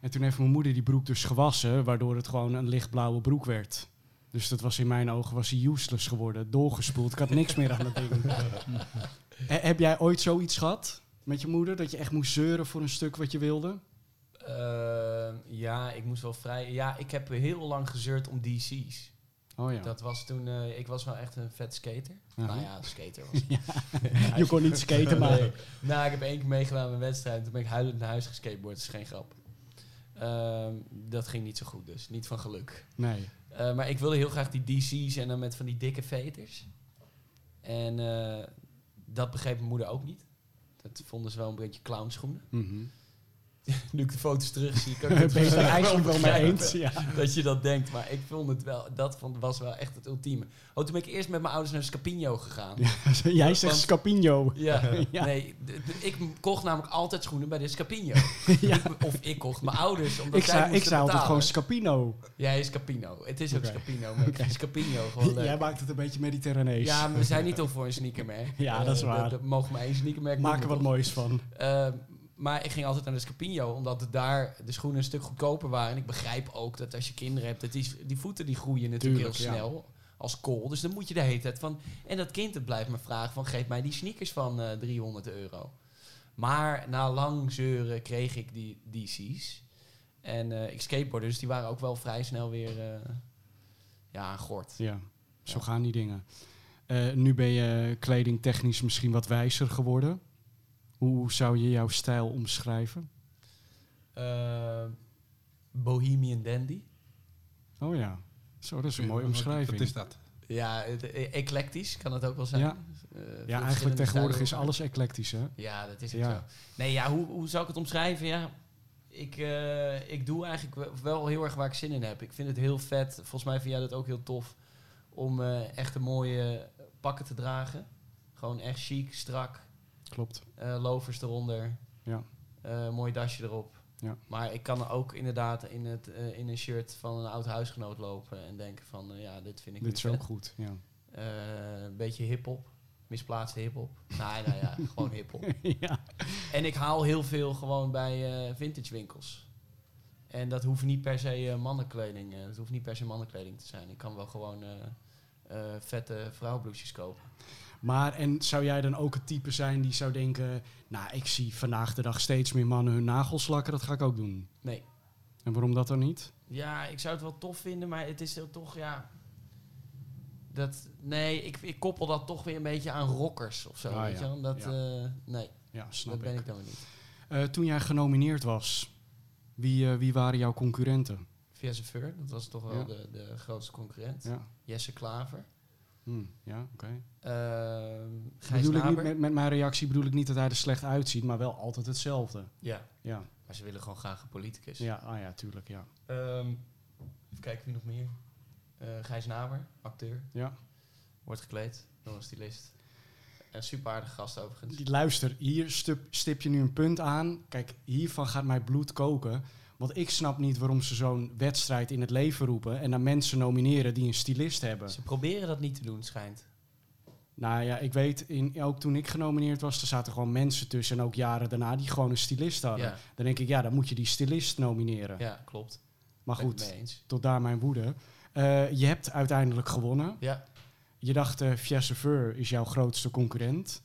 En toen heeft mijn moeder die broek dus gewassen, waardoor het gewoon een lichtblauwe broek werd. Dus dat was in mijn ogen was hij useless geworden, doorgespoeld. Ik had niks meer aan dat ding. He- heb jij ooit zoiets gehad met je moeder? Dat je echt moest zeuren voor een stuk wat je wilde? Eh, ja, ik moest wel vrij... Ja, ik heb heel lang gezeurd om DC's. Oh ja. Dat was toen... eh, ik was wel echt een vet skater. Nou ja, skater was. Je kon niet skaten, maar... Nee. Nou, ik heb één keer meegedaan met een wedstrijd. Toen ben ik huilend naar huis geskateboard. Dat is geen grap. Ehm, dat ging niet zo goed dus. Niet van geluk. Nee. Eh, maar ik wilde heel graag die DC's en dan met van die dikke veters. En eh, dat begreep mijn moeder ook niet. Dat vonden ze wel een beetje clownschoenen. Mhm. Nu ik de foto's terug zie, kan ik Ben het je wel eigenlijk wel mee eens? Ja. Dat je dat denkt, maar ik vond het wel, dat vond, was wel echt het ultieme. Oh, toen ben ik eerst met mijn ouders naar Scapino gegaan. Jij zegt Want- Scapino. Ja, Ja. nee, ik kocht namelijk altijd schoenen bij de Scapino. Of ik kocht mijn ouders, omdat Ik zij zei, ik zei altijd gewoon. Scapino. Jij is Scapino. Het is ook. Scapino, maar Scapino gewoon leuk. Jij maakt het een beetje mediterranees. Ja, maar we zijn niet toch voor een sneakermerk. Ja, Eh, dat is waar. Dat mogen maar één sneakermerk Maak er wat toch? moois van. Eh, maar ik ging altijd naar de Scapino, omdat daar de schoenen een stuk goedkoper waren. En ik begrijp ook dat als je kinderen hebt, dat die, die voeten die groeien natuurlijk Tuurlijk, heel ja. snel. Als kool. Dus dan moet je de hele tijd van... En dat kind het blijft me vragen van... Geef mij die sneakers van eh 300 euro. Maar na lang zeuren kreeg ik die DC's. En eh, ik skateboarde, dus die waren ook wel vrij snel weer... eh, ja, gort. Ja, zo Ja. gaan die dingen. Nu ben je kledingtechnisch misschien wat wijzer geworden. Hoe zou je jouw stijl omschrijven? Eh, Bohemian Dandy. Oh ja, zo, dat is een mooie Wat- omschrijving. Wat is dat? Ja, het, eh, eclectisch kan het ook wel zijn. Ja. Eh, veel ja, eigenlijk tegenwoordig is alles eclectisch, hè? Ja, dat is Ja. zo. Nee, ja, hoe, hoe zou ik het omschrijven? Ja, ik, eh, ik doe eigenlijk wel- wel heel erg waar ik zin in heb. Ik vind het heel vet. Volgens mij vind jij dat ook heel tof. Om eh, echt een mooie pakken te dragen. Gewoon echt chic, strak. Klopt. eh lovers eronder. Ja. eh, mooi dasje erop. Ja. Maar ik kan ook inderdaad in, het, eh, in een shirt van een oud huisgenoot lopen. En denken van, ja, dit vind ik Dit is vet. ook goed, ja. Een beetje hip-hop. Misplaatste hip-hop. nee, nou ja, gewoon hip-hop. ja. En ik haal heel veel gewoon bij vintage winkels. En dat hoeft niet per se mannenkleding. het hoeft niet per se mannenkleding te zijn. Ik kan wel gewoon vette vrouwenbloesjes kopen. Maar en zou jij dan ook het type zijn die zou denken... Nou, ik zie vandaag de dag steeds meer mannen hun nagels lakken. Dat ga ik ook doen. Nee. En waarom dat dan niet? Ja, ik zou het wel tof vinden, maar het is heel toch, ja... Dat, nee, ik, ik koppel dat toch weer een beetje aan rockers of zo. Ah, weet ja. je? Dat, Ja. eh, nee, Ja, snap dat ben ik. ik dan niet. Eh, toen jij genomineerd was, wie, eh, wie waren jouw concurrenten? Via Chauffeur, dat was toch wel Ja. de, de grootste concurrent. Jesse Klaver. Hm, ja oké. Ehm Bedoel ik niet, met, met mijn reactie bedoel ik niet dat hij er slecht uitziet, maar wel altijd hetzelfde. Ja, Ja, maar ze willen gewoon graag een politicus. ja, ah, ja tuurlijk, ja. Ehm, even kijken wie nog meer. Eh Gijs Naber, acteur. ja. Wordt gekleed door een stylist. Een super aardige gast overigens. Die- Luister, hier stip, stip je nu een punt aan. Kijk, hiervan gaat mijn bloed koken. Want ik snap niet waarom ze zo'n wedstrijd in het leven roepen... en dan mensen nomineren die een stylist hebben. Ze proberen dat niet te doen, schijnt. Nou ja, ik weet, in, ook toen ik genomineerd was... er zaten gewoon mensen tussen en ook jaren daarna... die gewoon een stylist hadden. Ja, Dan denk ik, ja, dan moet je die stylist nomineren. ja klopt. maar goed, tot daar mijn woede. Eh, je hebt uiteindelijk gewonnen. Ja, Je dacht, eh Fier is jouw grootste concurrent.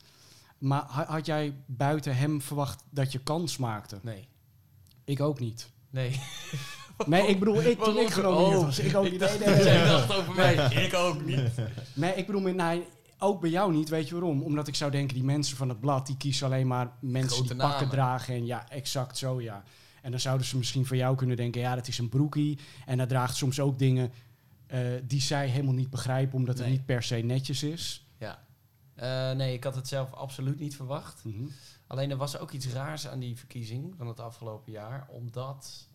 Maar ha- had jij buiten hem verwacht dat je kans maakte? nee. Ik ook niet. Nee. Nee, ik bedoel, ik, toen ik genomineerd Oh, was. Ik ook niet. Nee, nee, dat nee. jij dacht over mij. Ik ook niet. Nee, ik bedoel, nee, ook bij jou niet. Weet je waarom? Omdat ik zou denken, die mensen van het blad, die kiezen alleen maar mensen Grote die pakken namen. dragen. En ja, exact zo, ja. En dan zouden ze misschien van jou kunnen denken, ja, dat is een broekie. En hij draagt soms ook dingen eh, die zij helemaal niet begrijpen, omdat het niet per se netjes is. Ja. Eh, nee, ik had het zelf absoluut niet verwacht. Mhm. Alleen er was ook iets raars aan die verkiezing van het afgelopen jaar. Omdat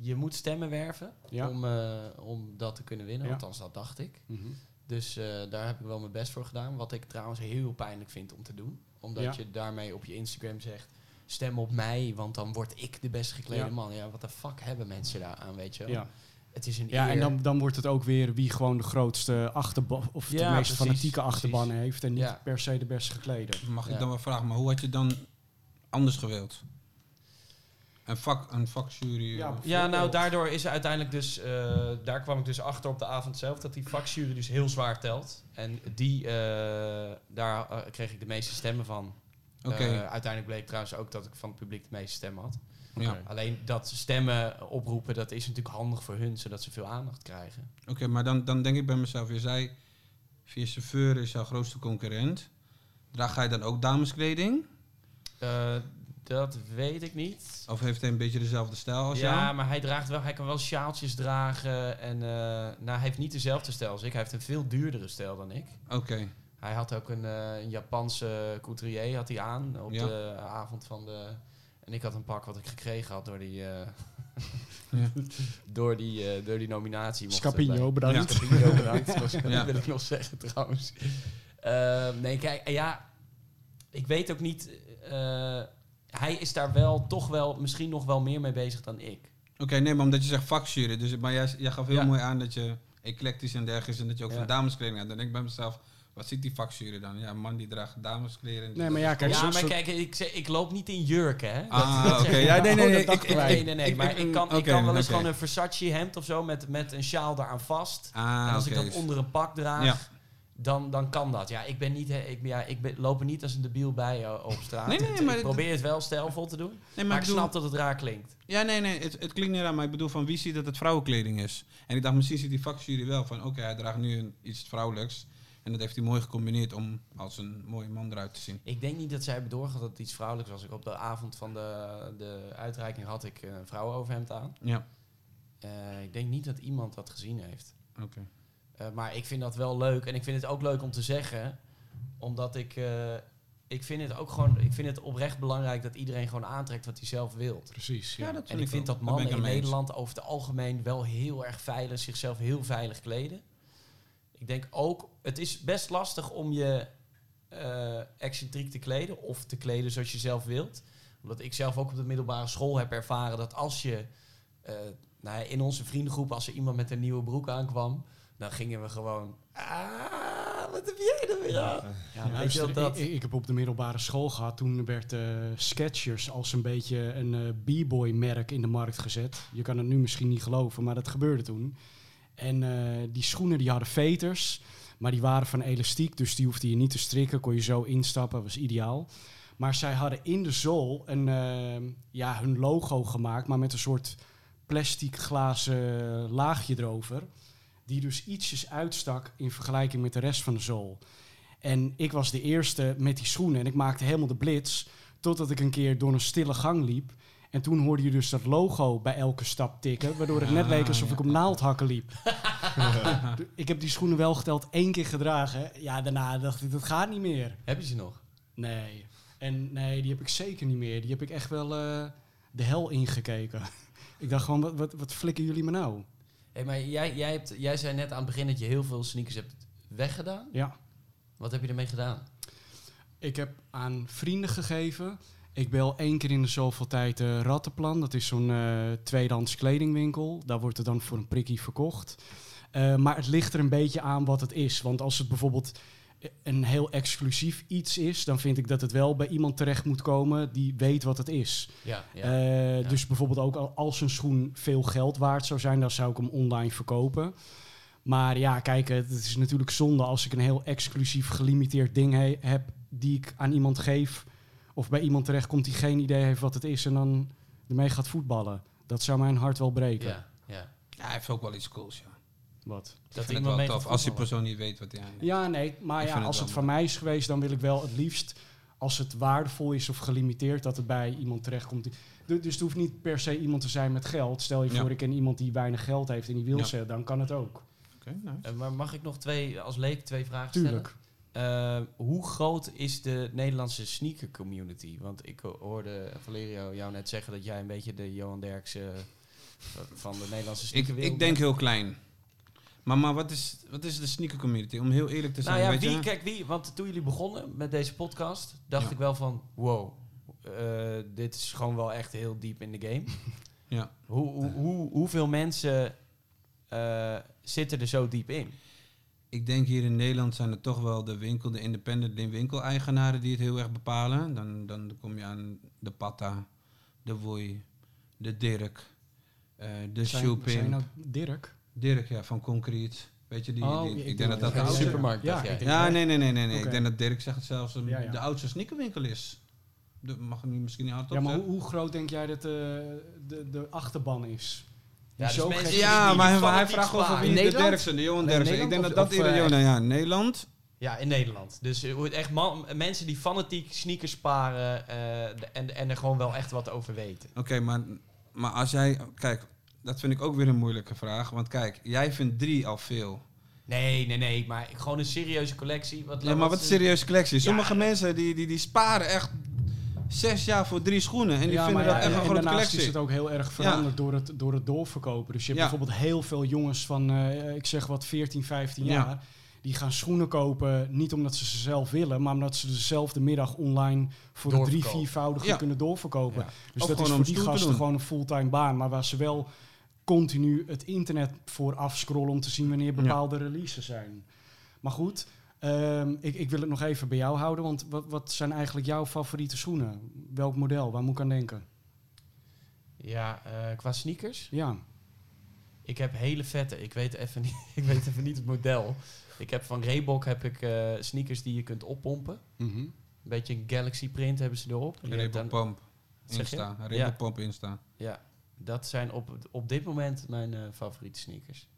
je moet stemmen werven Ja. om, eh, om dat te kunnen winnen. Ja. Althans, dat dacht ik. Mhm. Dus eh, daar heb ik wel mijn best voor gedaan. Wat ik trouwens heel pijnlijk vind om te doen. Omdat Ja. je daarmee op je Instagram zegt... Stem op mij, want dan word ik de best geklede man. Ja, wat de fuck hebben mensen daar aan, weet je wel? Ja. Het is een Ja, eer. en dan, dan wordt het ook weer wie gewoon de grootste achterban of de meest precies, fanatieke precies. achterban heeft en niet Ja. per se de best geklede. Mag ik dan wel vragen, maar hoe had je dan anders gewild? Een, vak, een vakjury? Ja, nou, daardoor is uiteindelijk dus... eh, daar kwam ik dus achter op de avond zelf... dat die vakjury dus heel zwaar telt. En die, eh, daar eh, kreeg ik de meeste stemmen van. Oké. Eh, uiteindelijk bleek trouwens ook dat ik van het publiek de meeste stemmen had. Ja. Alleen dat stemmen oproepen, dat is natuurlijk handig voor hun, zodat ze veel aandacht krijgen. Oké, maar dan, dan denk ik bij mezelf, je zei, via chauffeur is jouw grootste concurrent. Draag jij dan ook dameskleding? Eh, dat weet ik niet. Of heeft hij een beetje dezelfde stijl als ja, jou? maar hij draagt wel, hij kan wel sjaaltjes dragen. En eh, nou, hij heeft niet dezelfde stijl als ik. Hij heeft een veel duurdere stijl dan ik. Oké, Hij had ook een, eh, een Japanse couturier had hij aan op Ja. de avond van de. En ik had een pak wat ik gekregen had door die, eh, Ja. door die, eh, door die nominatie. Scapino, bedankt. Scapino, bedankt. Dat Ja. wil ik nog zeggen trouwens. Eh, nee, kijk, ja, ik weet ook niet. eh, hij is daar wel toch wel misschien nog wel meer mee bezig dan ik. Oké, nee, maar omdat je zegt vakjury, dus, maar jij, jij gaf heel Ja. mooi aan dat je eclectisch en dergelijks en dat je ook Ja. van dameskleding had. Dan denk ik bij mezelf, wat ziet die vakjury dan? Ja, een man die draagt dameskleren. Nee, maar ja, kijk, ja, maar kijk, ik, zeg- ik loop niet in jurken, hè? Ah, oké. Ja, nee, nee, nee. ik-. Nee, nee, nee. Maar ik kan, ik kan wel eens gewoon een Versace hemd of zo met, met een sjaal eraan vast. Ah, en als ik dat onder een pak draag, Ja. dan, dan kan dat. Ja, ik ben niet, hè, ik, ja, ik ben, loop er niet als een debiel bij eh, op straat. Nee, nee, Het- maar ik probeer het wel stijlvol te doen. Nee, Maar, maar ik bedoel, snap dat het raar klinkt. Ja, nee, nee, het, het klinkt niet aan, maar ik bedoel van wie ziet dat het vrouwenkleding is. En ik dacht, misschien ziet die vakjury wel van, oké, hij draagt nu een, iets vrouwelijks. En dat heeft hij mooi gecombineerd om als een mooie man eruit te zien. Ik denk niet dat zij hebben doorgehad dat het iets vrouwelijks was. Ik op de avond van de, de uitreiking had ik een vrouwenoverhemd aan. Ja, Eh, ik denk niet dat iemand dat gezien heeft. oké. Eh, maar ik vind dat wel leuk. En ik vind het ook leuk om te zeggen. Omdat ik... eh, ik vind het ook gewoon... Ik vind het oprecht belangrijk dat iedereen gewoon aantrekt wat hij zelf wil. Precies, ja. Ja, dat En ik vind wel. dat mannen in. Nederland over het algemeen wel heel erg veilig, zichzelf heel veilig kleden. Ik denk ook, het is best lastig om je eh excentriek te kleden of te kleden zoals je zelf wilt. Omdat ik zelf ook op de middelbare school heb ervaren dat als je eh, nou ja, in onze vriendengroep, als er iemand met een nieuwe broek aankwam, dan gingen we gewoon. Ah, wat heb jij er weer aan? Ja, Luister, dat? ik, ik heb op de middelbare school gehad. Toen werd eh Skechers als een beetje een eh, b-boy merk in de markt gezet. Je kan het nu misschien niet geloven, maar dat gebeurde toen. En eh, die schoenen die hadden veters, maar die waren van elastiek. Dus die hoefde je niet te strikken, kon je zo instappen, was ideaal. Maar zij hadden in de zool een, eh, ja, hun logo gemaakt, maar met een soort plastic glazen laagje erover. Die dus ietsjes uitstak in vergelijking met de rest van de zool. En ik was de eerste met die schoenen en ik maakte helemaal de blitz. Totdat ik een keer door een stille gang liep. En toen hoorde je dus dat logo bij elke stap tikken. Waardoor het net Ah, leek alsof ja. ik op naaldhakken liep. ik heb die schoenen wel geteld één keer gedragen. Ja, daarna dacht ik, dat gaat niet meer. Heb je ze nog? Nee. En nee, die heb ik zeker niet meer. Die heb ik echt wel eh, de hel ingekeken. ik dacht gewoon, wat, wat, wat flikken jullie me nou? Hey, maar jij, jij, hebt, jij zei net aan het begin dat je heel veel sneakers hebt weggedaan. Ja. Wat heb je ermee gedaan? Ik heb aan vrienden gegeven. Ik bel één keer in de zoveel tijd uh, Rattenplan. Dat is zo'n uh, tweedehands kledingwinkel. Daar wordt het dan voor een prikkie verkocht. Uh, maar het ligt er een beetje aan wat het is. Want als het bijvoorbeeld een heel exclusief iets is... dan vind ik dat het wel bij iemand terecht moet komen die weet wat het is. Ja, ja, Uh, ja. Dus bijvoorbeeld ook als een schoen veel geld waard zou zijn... dan zou ik hem online verkopen. Maar ja, kijk, het is natuurlijk zonde als ik een heel exclusief gelimiteerd ding he heb... die ik aan iemand geef of bij iemand terechtkomt die geen idee heeft wat het is... en dan ermee gaat voetballen. Dat zou mijn hart wel breken. Ja, ja. Ja, hij heeft ook wel iets cools, ja. Wat? Ik Dat vind het wel tof als die persoon niet weet wat hij aan heeft. Ja, nee, maar ja, het als het van mij is geweest... dan wil ik wel het liefst, als het waardevol is of gelimiteerd... dat het bij iemand terechtkomt. Dus het hoeft niet per se iemand te zijn met geld. Stel je Ja. voor, ik ken iemand die weinig geld heeft en die wil Ja. ze... dan kan het ook. Oké, nice. Eh, maar mag ik nog twee, als leek twee vragen Tuurlijk. stellen? Eh, hoe groot is de Nederlandse sneaker community? Want ik ho- hoorde Valerio jou net zeggen dat jij een beetje de Johan Derksen eh, van de Nederlandse Ik, sneakerwereld ik denk heel klein. Maar, maar wat, is, wat is de sneaker community? Om heel eerlijk te zijn, Nou ja, wie, je? kijk wie, want toen jullie begonnen met deze podcast, dacht Ja. ik wel van, wow, eh, dit is gewoon wel echt heel diep in de game. Ja. Hoe, hoe, hoe, hoeveel mensen zitten er zo diep in? Ik denk hier in Nederland zijn het toch wel de winkel, de independent winkel-eigenaren die het heel erg bepalen. Dan, dan kom je aan de Patta, de Woei, de Dirk, eh, de Shoepin. zijn nou Dirk? Dirk, ja, van Concrete. Weet je, die, Oh, die- ik ik, denk dat dat dat de supermarkt, Ja, Ja, dat- nee, nee, nee, nee. nee. Ik denk dat Dirk zegt het zelfs een, Ja, ja. de oudste sneakerwinkel is. De, mag ik nu misschien niet hardop Ja, maar hoe, hoe groot denk jij dat eh, de, de achterban is? Ja, dus mensen die- die maar hij, vraagt over sparen. wie In de? Derksen, de Johan Nee, Derksen. Ik denk dat dat eerder eh, Johan... Ja, Nederland. Ja, in Nederland. Dus eh, hoe het echt man, mensen die fanatiek sneakers sparen eh, de- en, en er gewoon wel echt wat over weten. Oké, maar, maar als jij... Kijk, dat vind ik ook weer een moeilijke vraag. Want kijk, jij vindt drie al veel. Nee, nee, nee, maar gewoon een serieuze collectie. Wat, Ja, maar wat een serieuze collectie. Sommige Ja. mensen die, die, die sparen echt zes jaar voor drie schoenen. En die Ja, vinden dat ja, echt en, een en grote daarnaast collectie. is het ook heel erg veranderd door, het, door het doorverkopen. Dus je hebt bijvoorbeeld heel veel jongens van, eh, ik zeg wat, 14, 15 Ja. jaar... die gaan schoenen kopen, niet omdat ze ze zelf willen... maar omdat ze dezelfde middag online voor een drie, viervoudige kunnen doorverkopen. Dus Of dat is voor die gasten gewoon een fulltime baan... maar waar ze wel continu het internet voor afscrollen... om te zien wanneer bepaalde releases zijn. Maar goed... ehm, ik, ik wil het nog even bij jou houden, want wat, wat zijn eigenlijk jouw favoriete schoenen? Welk model? Waar moet ik aan denken? Ja, eh, qua sneakers. Ja, Ik heb hele vette. Ik weet even niet, ik weet even niet het model. Ik heb van Reebok heb ik eh, sneakers die je kunt oppompen. Mhm. Een beetje een Galaxy print hebben ze erop. Reebok dan- Pump Zeg je? Insta. Ja. Reebok Pump Insta. Ja, dat zijn op, op dit moment mijn eh, favoriete sneakers.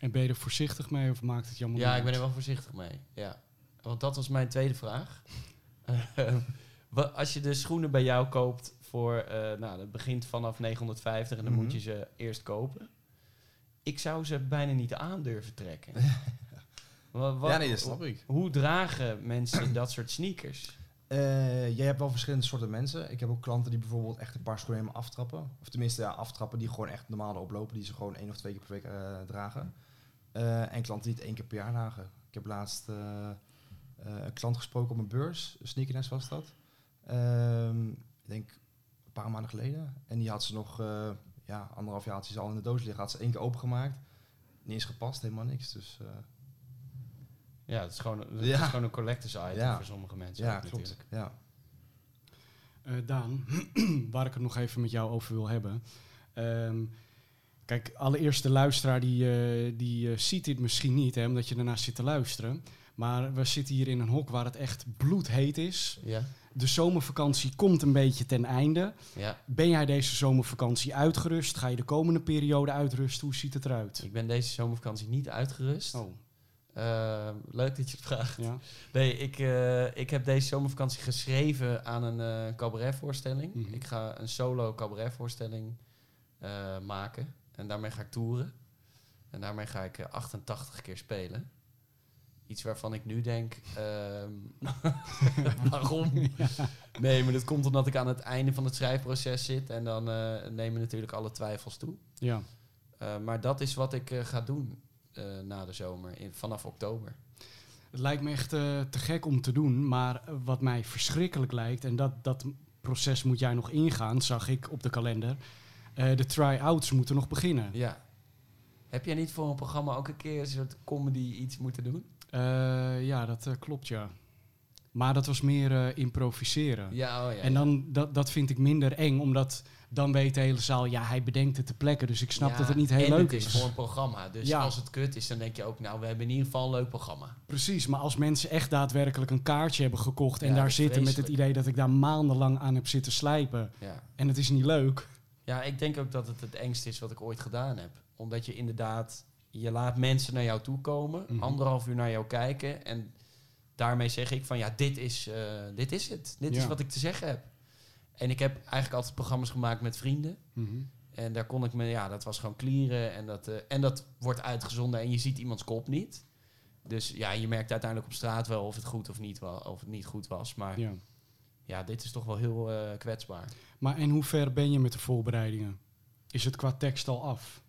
En ben je er voorzichtig mee of maakt het jammer? Ja, ik ben er wel voorzichtig mee. Ja. Want dat was mijn tweede vraag. Eh, wa- Als je de schoenen bij jou koopt voor, eh, nou, dat begint vanaf 950 en dan Mhm. moet je ze eerst kopen. Ik zou ze bijna niet aan durven trekken. Wa- wa- ja, nee, dat snap ik. Hoe dragen mensen dat soort sneakers? Eh, jij hebt wel verschillende soorten mensen. Ik heb ook klanten die bijvoorbeeld echt een paar schoenen helemaal aftrappen. Of tenminste, ja, aftrappen die gewoon echt normaal oplopen. Die ze gewoon één of twee keer per week eh, dragen. Eh, en klanten die het één keer per jaar dragen. Ik heb laatst eh, eh, een klant gesproken op een beurs. Sneakernest was dat. Ehm, ik denk een paar maanden geleden. En die had ze nog, eh, ja, anderhalf jaar had ze al in de doos liggen. Had ze één keer opengemaakt. Niet eens gepast, helemaal niks. Dus eh, Ja, het is gewoon, het Ja. is gewoon een collectors item Ja. voor sommige mensen. ja, ook klopt. natuurlijk. Ja. Eh, Daan, waar ik het nog even met jou over wil hebben. Ehm, kijk, allereerst de luisteraar die, eh, die eh, ziet dit misschien niet, hè, omdat je ernaar zit te luisteren. Maar we zitten hier in een hok waar het echt bloedheet is. Ja, De zomervakantie komt een beetje ten einde. ja. Ben jij deze zomervakantie uitgerust? Ga je de komende periode uitrusten? Hoe ziet het eruit? Ik ben deze zomervakantie niet uitgerust. Oh, Eh, leuk dat je het vraagt. ja. Nee, ik, eh, ik heb deze zomervakantie geschreven aan een cabaretvoorstelling. Mhm. Ik ga een solo cabaretvoorstelling maken. En daarmee ga ik toeren. En daarmee ga ik eh, 88 keer spelen. Iets waarvan ik nu denk, ehm, waarom? Nee, maar dat komt omdat ik aan het einde van het schrijfproces zit. En dan eh, nemen natuurlijk alle twijfels toe. ja. Eh, maar dat is wat ik eh, ga doen eh, na de zomer, in, vanaf oktober. Het lijkt me echt eh, te gek om te doen, maar eh, wat mij verschrikkelijk lijkt, en dat, dat proces moet jij nog ingaan, zag ik op de kalender. Eh, de try-outs moeten nog beginnen. Ja. Heb jij niet voor een programma ook een keer een soort comedy iets moeten doen? Eh, ja, dat eh, klopt, ja. Maar dat was meer improviseren. Ja, oh ja. en dan, dat, dat vind ik minder eng, omdat dan weet de hele zaal, ja, hij bedenkt het te plekken, dus ik snap Ja, dat het niet heel leuk het is. is. voor een programma. Dus Ja. als het kut is, dan denk je ook, nou, we hebben in ieder geval een leuk programma. Precies, maar als mensen echt daadwerkelijk een kaartje hebben gekocht en Ja, daar is zitten met het idee dat ik daar maandenlang aan heb zitten slijpen en het is niet leuk. Ja, ik denk ook dat het het engste is wat ik ooit gedaan heb. Omdat je inderdaad, je laat mensen naar jou toe komen, Mhm. anderhalf uur naar jou kijken. En daarmee zeg ik van, ja, dit is, eh, dit is het. Dit is wat ik te zeggen heb. En ik heb eigenlijk altijd programma's gemaakt met vrienden. Mhm. En daar kon ik me, ja, dat was gewoon clearen. En dat, eh, en dat wordt uitgezonden en je ziet iemands kop niet. Dus ja, je merkt uiteindelijk op straat wel of het goed of niet, wa- of het niet goed was. Maar ja, Ja. dit is toch wel heel eh, kwetsbaar. Maar in hoever ben je met de voorbereidingen? Is het qua tekst al af?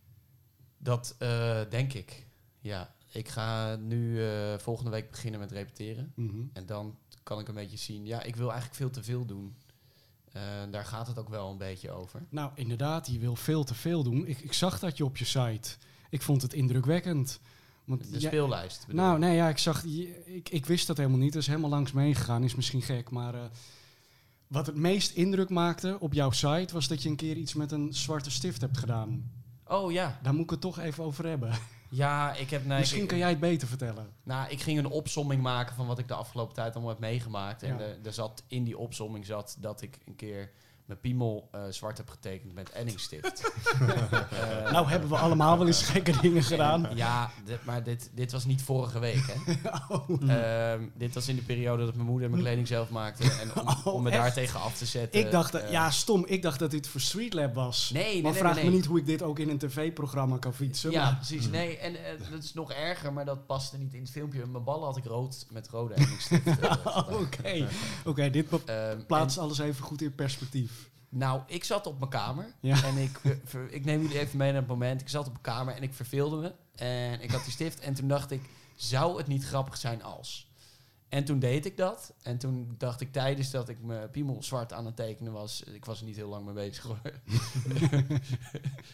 Dat eh, denk ik. Ja, ik ga nu eh, volgende week beginnen met repeteren. Mhm. En dan kan ik een beetje zien. Ja, ik wil eigenlijk veel te veel doen. Daar gaat het ook wel een beetje over. Nou, inderdaad, je wil veel te veel doen. Ik, ik zag dat je op je site. Ik vond het indrukwekkend. Want De speellijst. bedoel Nou, nee, ja, ik zag, ik, ik wist dat helemaal niet. Dat is helemaal langs me heen gegaan. Is misschien gek, maar wat het meest indruk maakte op jouw site was dat je een keer iets met een zwarte stift hebt gedaan. Oh ja, Daar moet ik het toch even over hebben. Ja, ik heb... Nee, Misschien ik, kan jij het beter vertellen. Nou, ik ging een opsomming maken van wat ik de afgelopen tijd allemaal heb meegemaakt. En Ja. er zat, in die opsomming zat dat ik een keer mijn piemel eh, zwart heb getekend met Enningstift. Eh, nou hebben we allemaal wel eens gekke dingen gedaan. Ja, dit- maar dit, dit was niet vorige week, hè. Oh. Ehm, dit was in de periode dat mijn moeder mijn kleding zelf maakte. En om, Oh, om me daar tegen af te zetten. Ik dacht, dat- eh, ja stom, ik dacht dat dit voor Streetlab was. Nee, nee, maar nee, vraag nee, me niet hoe ik dit ook in een tv-programma kan fietsen. Ja, maar- precies. Nee, en dat is nog erger, maar dat paste niet in het filmpje. Mijn ballen had ik rood met rode Enningstift. Oké, Oké, dit Ehm, plaatst alles even goed in perspectief. Nou, ik zat op mijn kamer. Ja. En ik, eh, ik neem jullie even mee naar het moment. Ik zat op mijn kamer en ik verveelde me. En ik had die stift. En toen dacht ik, zou het niet grappig zijn als? En toen deed ik dat. En toen dacht ik tijdens dat ik mijn piemel zwart aan het tekenen was... Ik was er niet heel lang mee bezig hoor.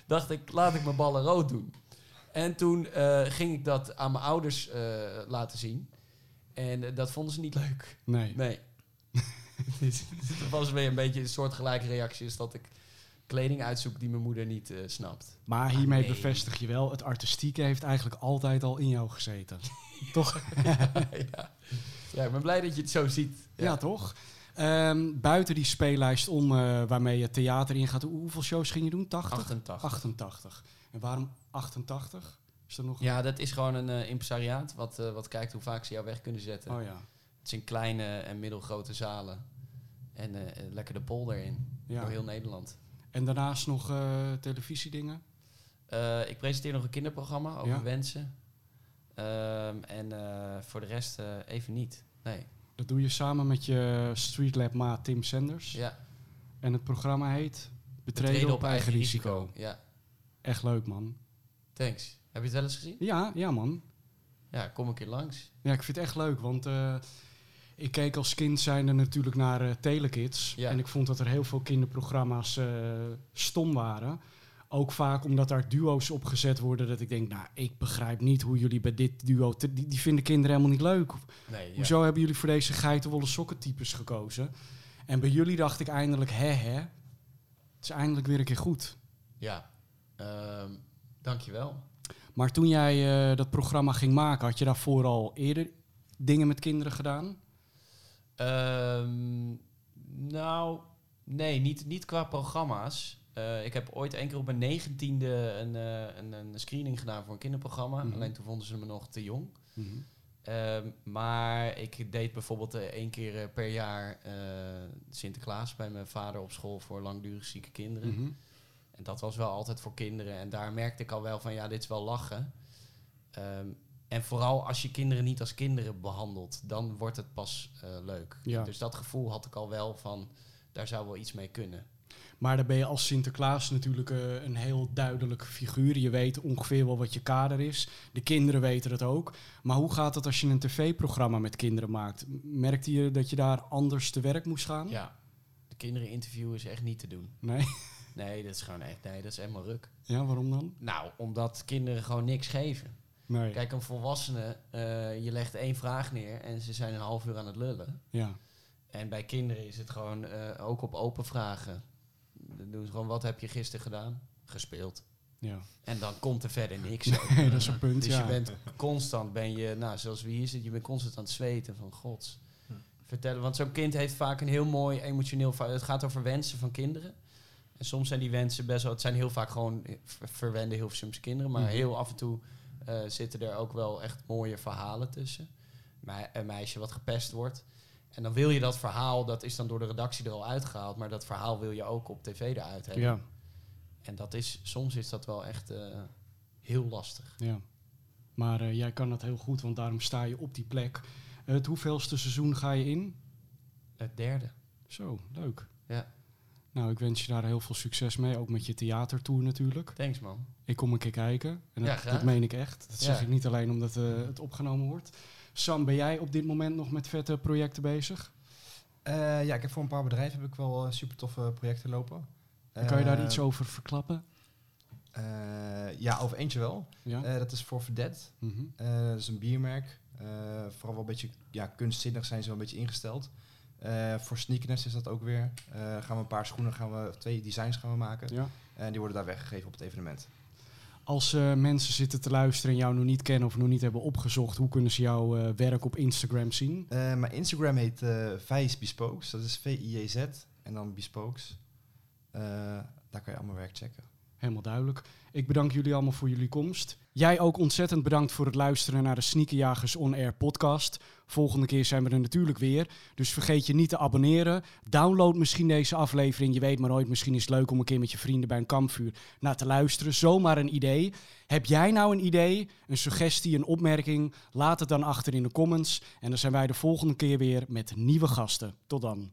dacht ik, laat ik mijn ballen rood doen. En toen eh, ging ik dat aan mijn ouders eh, laten zien. En dat vonden ze niet leuk. Nee. Nee. Dus dat was weer een beetje een soortgelijke reactie als dat ik kleding uitzoek die mijn moeder niet eh, snapt. Maar hiermee nee. bevestig je wel, het artistieke heeft eigenlijk altijd al in jou gezeten. Toch? ja. ja, ik ben blij dat je het zo ziet. Ja, toch? Ehm, buiten die speellijst om eh, waarmee je theater ingaat, hoe- hoeveel shows ging je doen? 80? 88. 88. En waarom 88? Is er nog... Ja, dat is gewoon een eh, impresariaat wat, wat kijkt hoe vaak ze jou weg kunnen zetten. Oh ja. Het zijn kleine en middelgrote zalen. En eh, lekker de polder in. ja. Door heel Nederland. En daarnaast nog eh, televisiedingen? Eh, ik presenteer nog een kinderprogramma over Ja. wensen. Ehm, en voor de rest even niet. Nee. Dat doe je samen met je Streetlab ma Tim Sanders. Ja, En het programma heet Betreden, Betreden op, eigen risico. Ja, Echt leuk, man. thanks. Heb je het wel eens gezien? Ja, ja, man. Ja, kom een keer langs. Ja, ik vind het echt leuk, want ik keek als kind zijnde natuurlijk naar eh, Telekids. Ja. En ik vond dat er heel veel kinderprogramma's eh, stom waren. Ook vaak omdat daar duo's opgezet worden dat ik denk, nou, ik begrijp niet hoe jullie bij dit duo... te- die, die vinden kinderen helemaal niet leuk. Nee, ja. Hoezo hebben jullie voor deze geitenwolle sokkentypes gekozen? En bij jullie dacht ik eindelijk, hè hè, het is eindelijk weer een keer goed. Ja, Ehm dankjewel. Maar toen jij eh, dat programma ging maken, had je daarvoor al eerder dingen met kinderen gedaan? Ehm, nou, nee, niet, niet qua programma's. Eh, ik heb ooit één keer op mijn negentiende een, eh, een, een screening gedaan voor een kinderprogramma. Mhm. Alleen toen vonden ze me nog te jong. Ehm, maar ik deed bijvoorbeeld eh, één keer per jaar Sinterklaas bij mijn vader op school voor langdurig zieke kinderen. Mhm. En dat was wel altijd voor kinderen. En daar merkte ik al wel van, ja, dit is wel lachen. Ehm, en vooral als je kinderen niet als kinderen behandelt, dan wordt het pas eh, leuk. Ja. Dus dat gevoel had ik al wel van, daar zou wel iets mee kunnen. Maar dan ben je als Sinterklaas natuurlijk eh, een heel duidelijke figuur. Je weet ongeveer wel wat je kader is. De kinderen weten het ook. Maar hoe gaat het als je een tv-programma met kinderen maakt? Merkte je dat je daar anders te werk moest gaan? Ja, de kinderen interviewen is echt niet te doen. Nee? Nee, dat is gewoon echt, nee, dat is helemaal ruk. Ja, waarom dan? Nou, omdat kinderen gewoon niks geven. Nee. Kijk, een volwassene, eh, je legt één vraag neer en ze zijn een half uur aan het lullen. Ja. En bij kinderen is het gewoon eh, ook op open vragen. Dan doen ze gewoon, wat heb je gisteren gedaan? Gespeeld. Ja. En dan komt er verder niks. Nee, dat is een punt, dus ja. je bent constant, ben je, nou, zoals wie hier zit, je bent constant aan het zweten van gods. Vertellen, want zo'n kind heeft vaak een heel mooi emotioneel... Het gaat over wensen van kinderen. En soms zijn die wensen best wel... Het zijn heel vaak gewoon eh, ver- verwende Hilversumse kinderen. Maar Mhm. heel af en toe eh, zitten er ook wel echt mooie verhalen tussen. Me- een meisje wat gepest wordt. En dan wil je dat verhaal, dat is dan door de redactie er al uitgehaald. Maar dat verhaal wil je ook op tv eruit hebben. Ja, En dat is, soms is dat wel echt eh, heel lastig. ja. Maar eh, jij kan dat heel goed, want daarom sta je op die plek. Het hoeveelste seizoen ga je in? Het derde. Zo, leuk. Ja. Nou, ik wens je daar heel veel succes mee. Ook met je theatertour natuurlijk. Thanks man. Ik kom een keer kijken. En Ja, dat, graag. dat meen ik echt. Dat zeg Ja. ik niet alleen omdat eh, het opgenomen wordt. Sam, ben jij op dit moment nog met vette projecten bezig? Eh, ja, ik heb voor een paar bedrijven heb ik wel super toffe projecten lopen. kan je daar Eh, iets over verklappen? eh, ja, over eentje wel. Ja. Eh, dat is voor Verdet. Mhm. Eh, dat is een biermerk. Eh, vooral wel een beetje ja, kunstzinnig zijn ze wel een beetje ingesteld. Eh, voor Sneakerness is dat ook weer. Eh, gaan we een paar schoenen, gaan we, twee designs gaan we maken. ja. En die worden daar weggegeven op het evenement. Als eh, mensen zitten te luisteren en jou nog niet kennen of nog niet hebben opgezocht, hoe kunnen ze jouw werk op Instagram zien? Mijn Instagram heet eh Vijs Bespokes. Dat is V-I-J-Z en dan Bespokes. Daar kan je allemaal werk checken. Helemaal duidelijk. Ik bedank jullie allemaal voor jullie komst. Jij ook ontzettend bedankt voor het luisteren naar de Sneakerjagers On Air podcast. Volgende keer zijn we er natuurlijk weer. Dus vergeet je niet te abonneren. Download misschien deze aflevering. Je weet maar nooit, misschien is het leuk om een keer met je vrienden bij een kampvuur naar te luisteren. Zomaar een idee. Heb jij nou een idee, een suggestie, een opmerking? Laat het dan achter in de comments. En dan zijn wij de volgende keer weer met nieuwe gasten. Tot dan.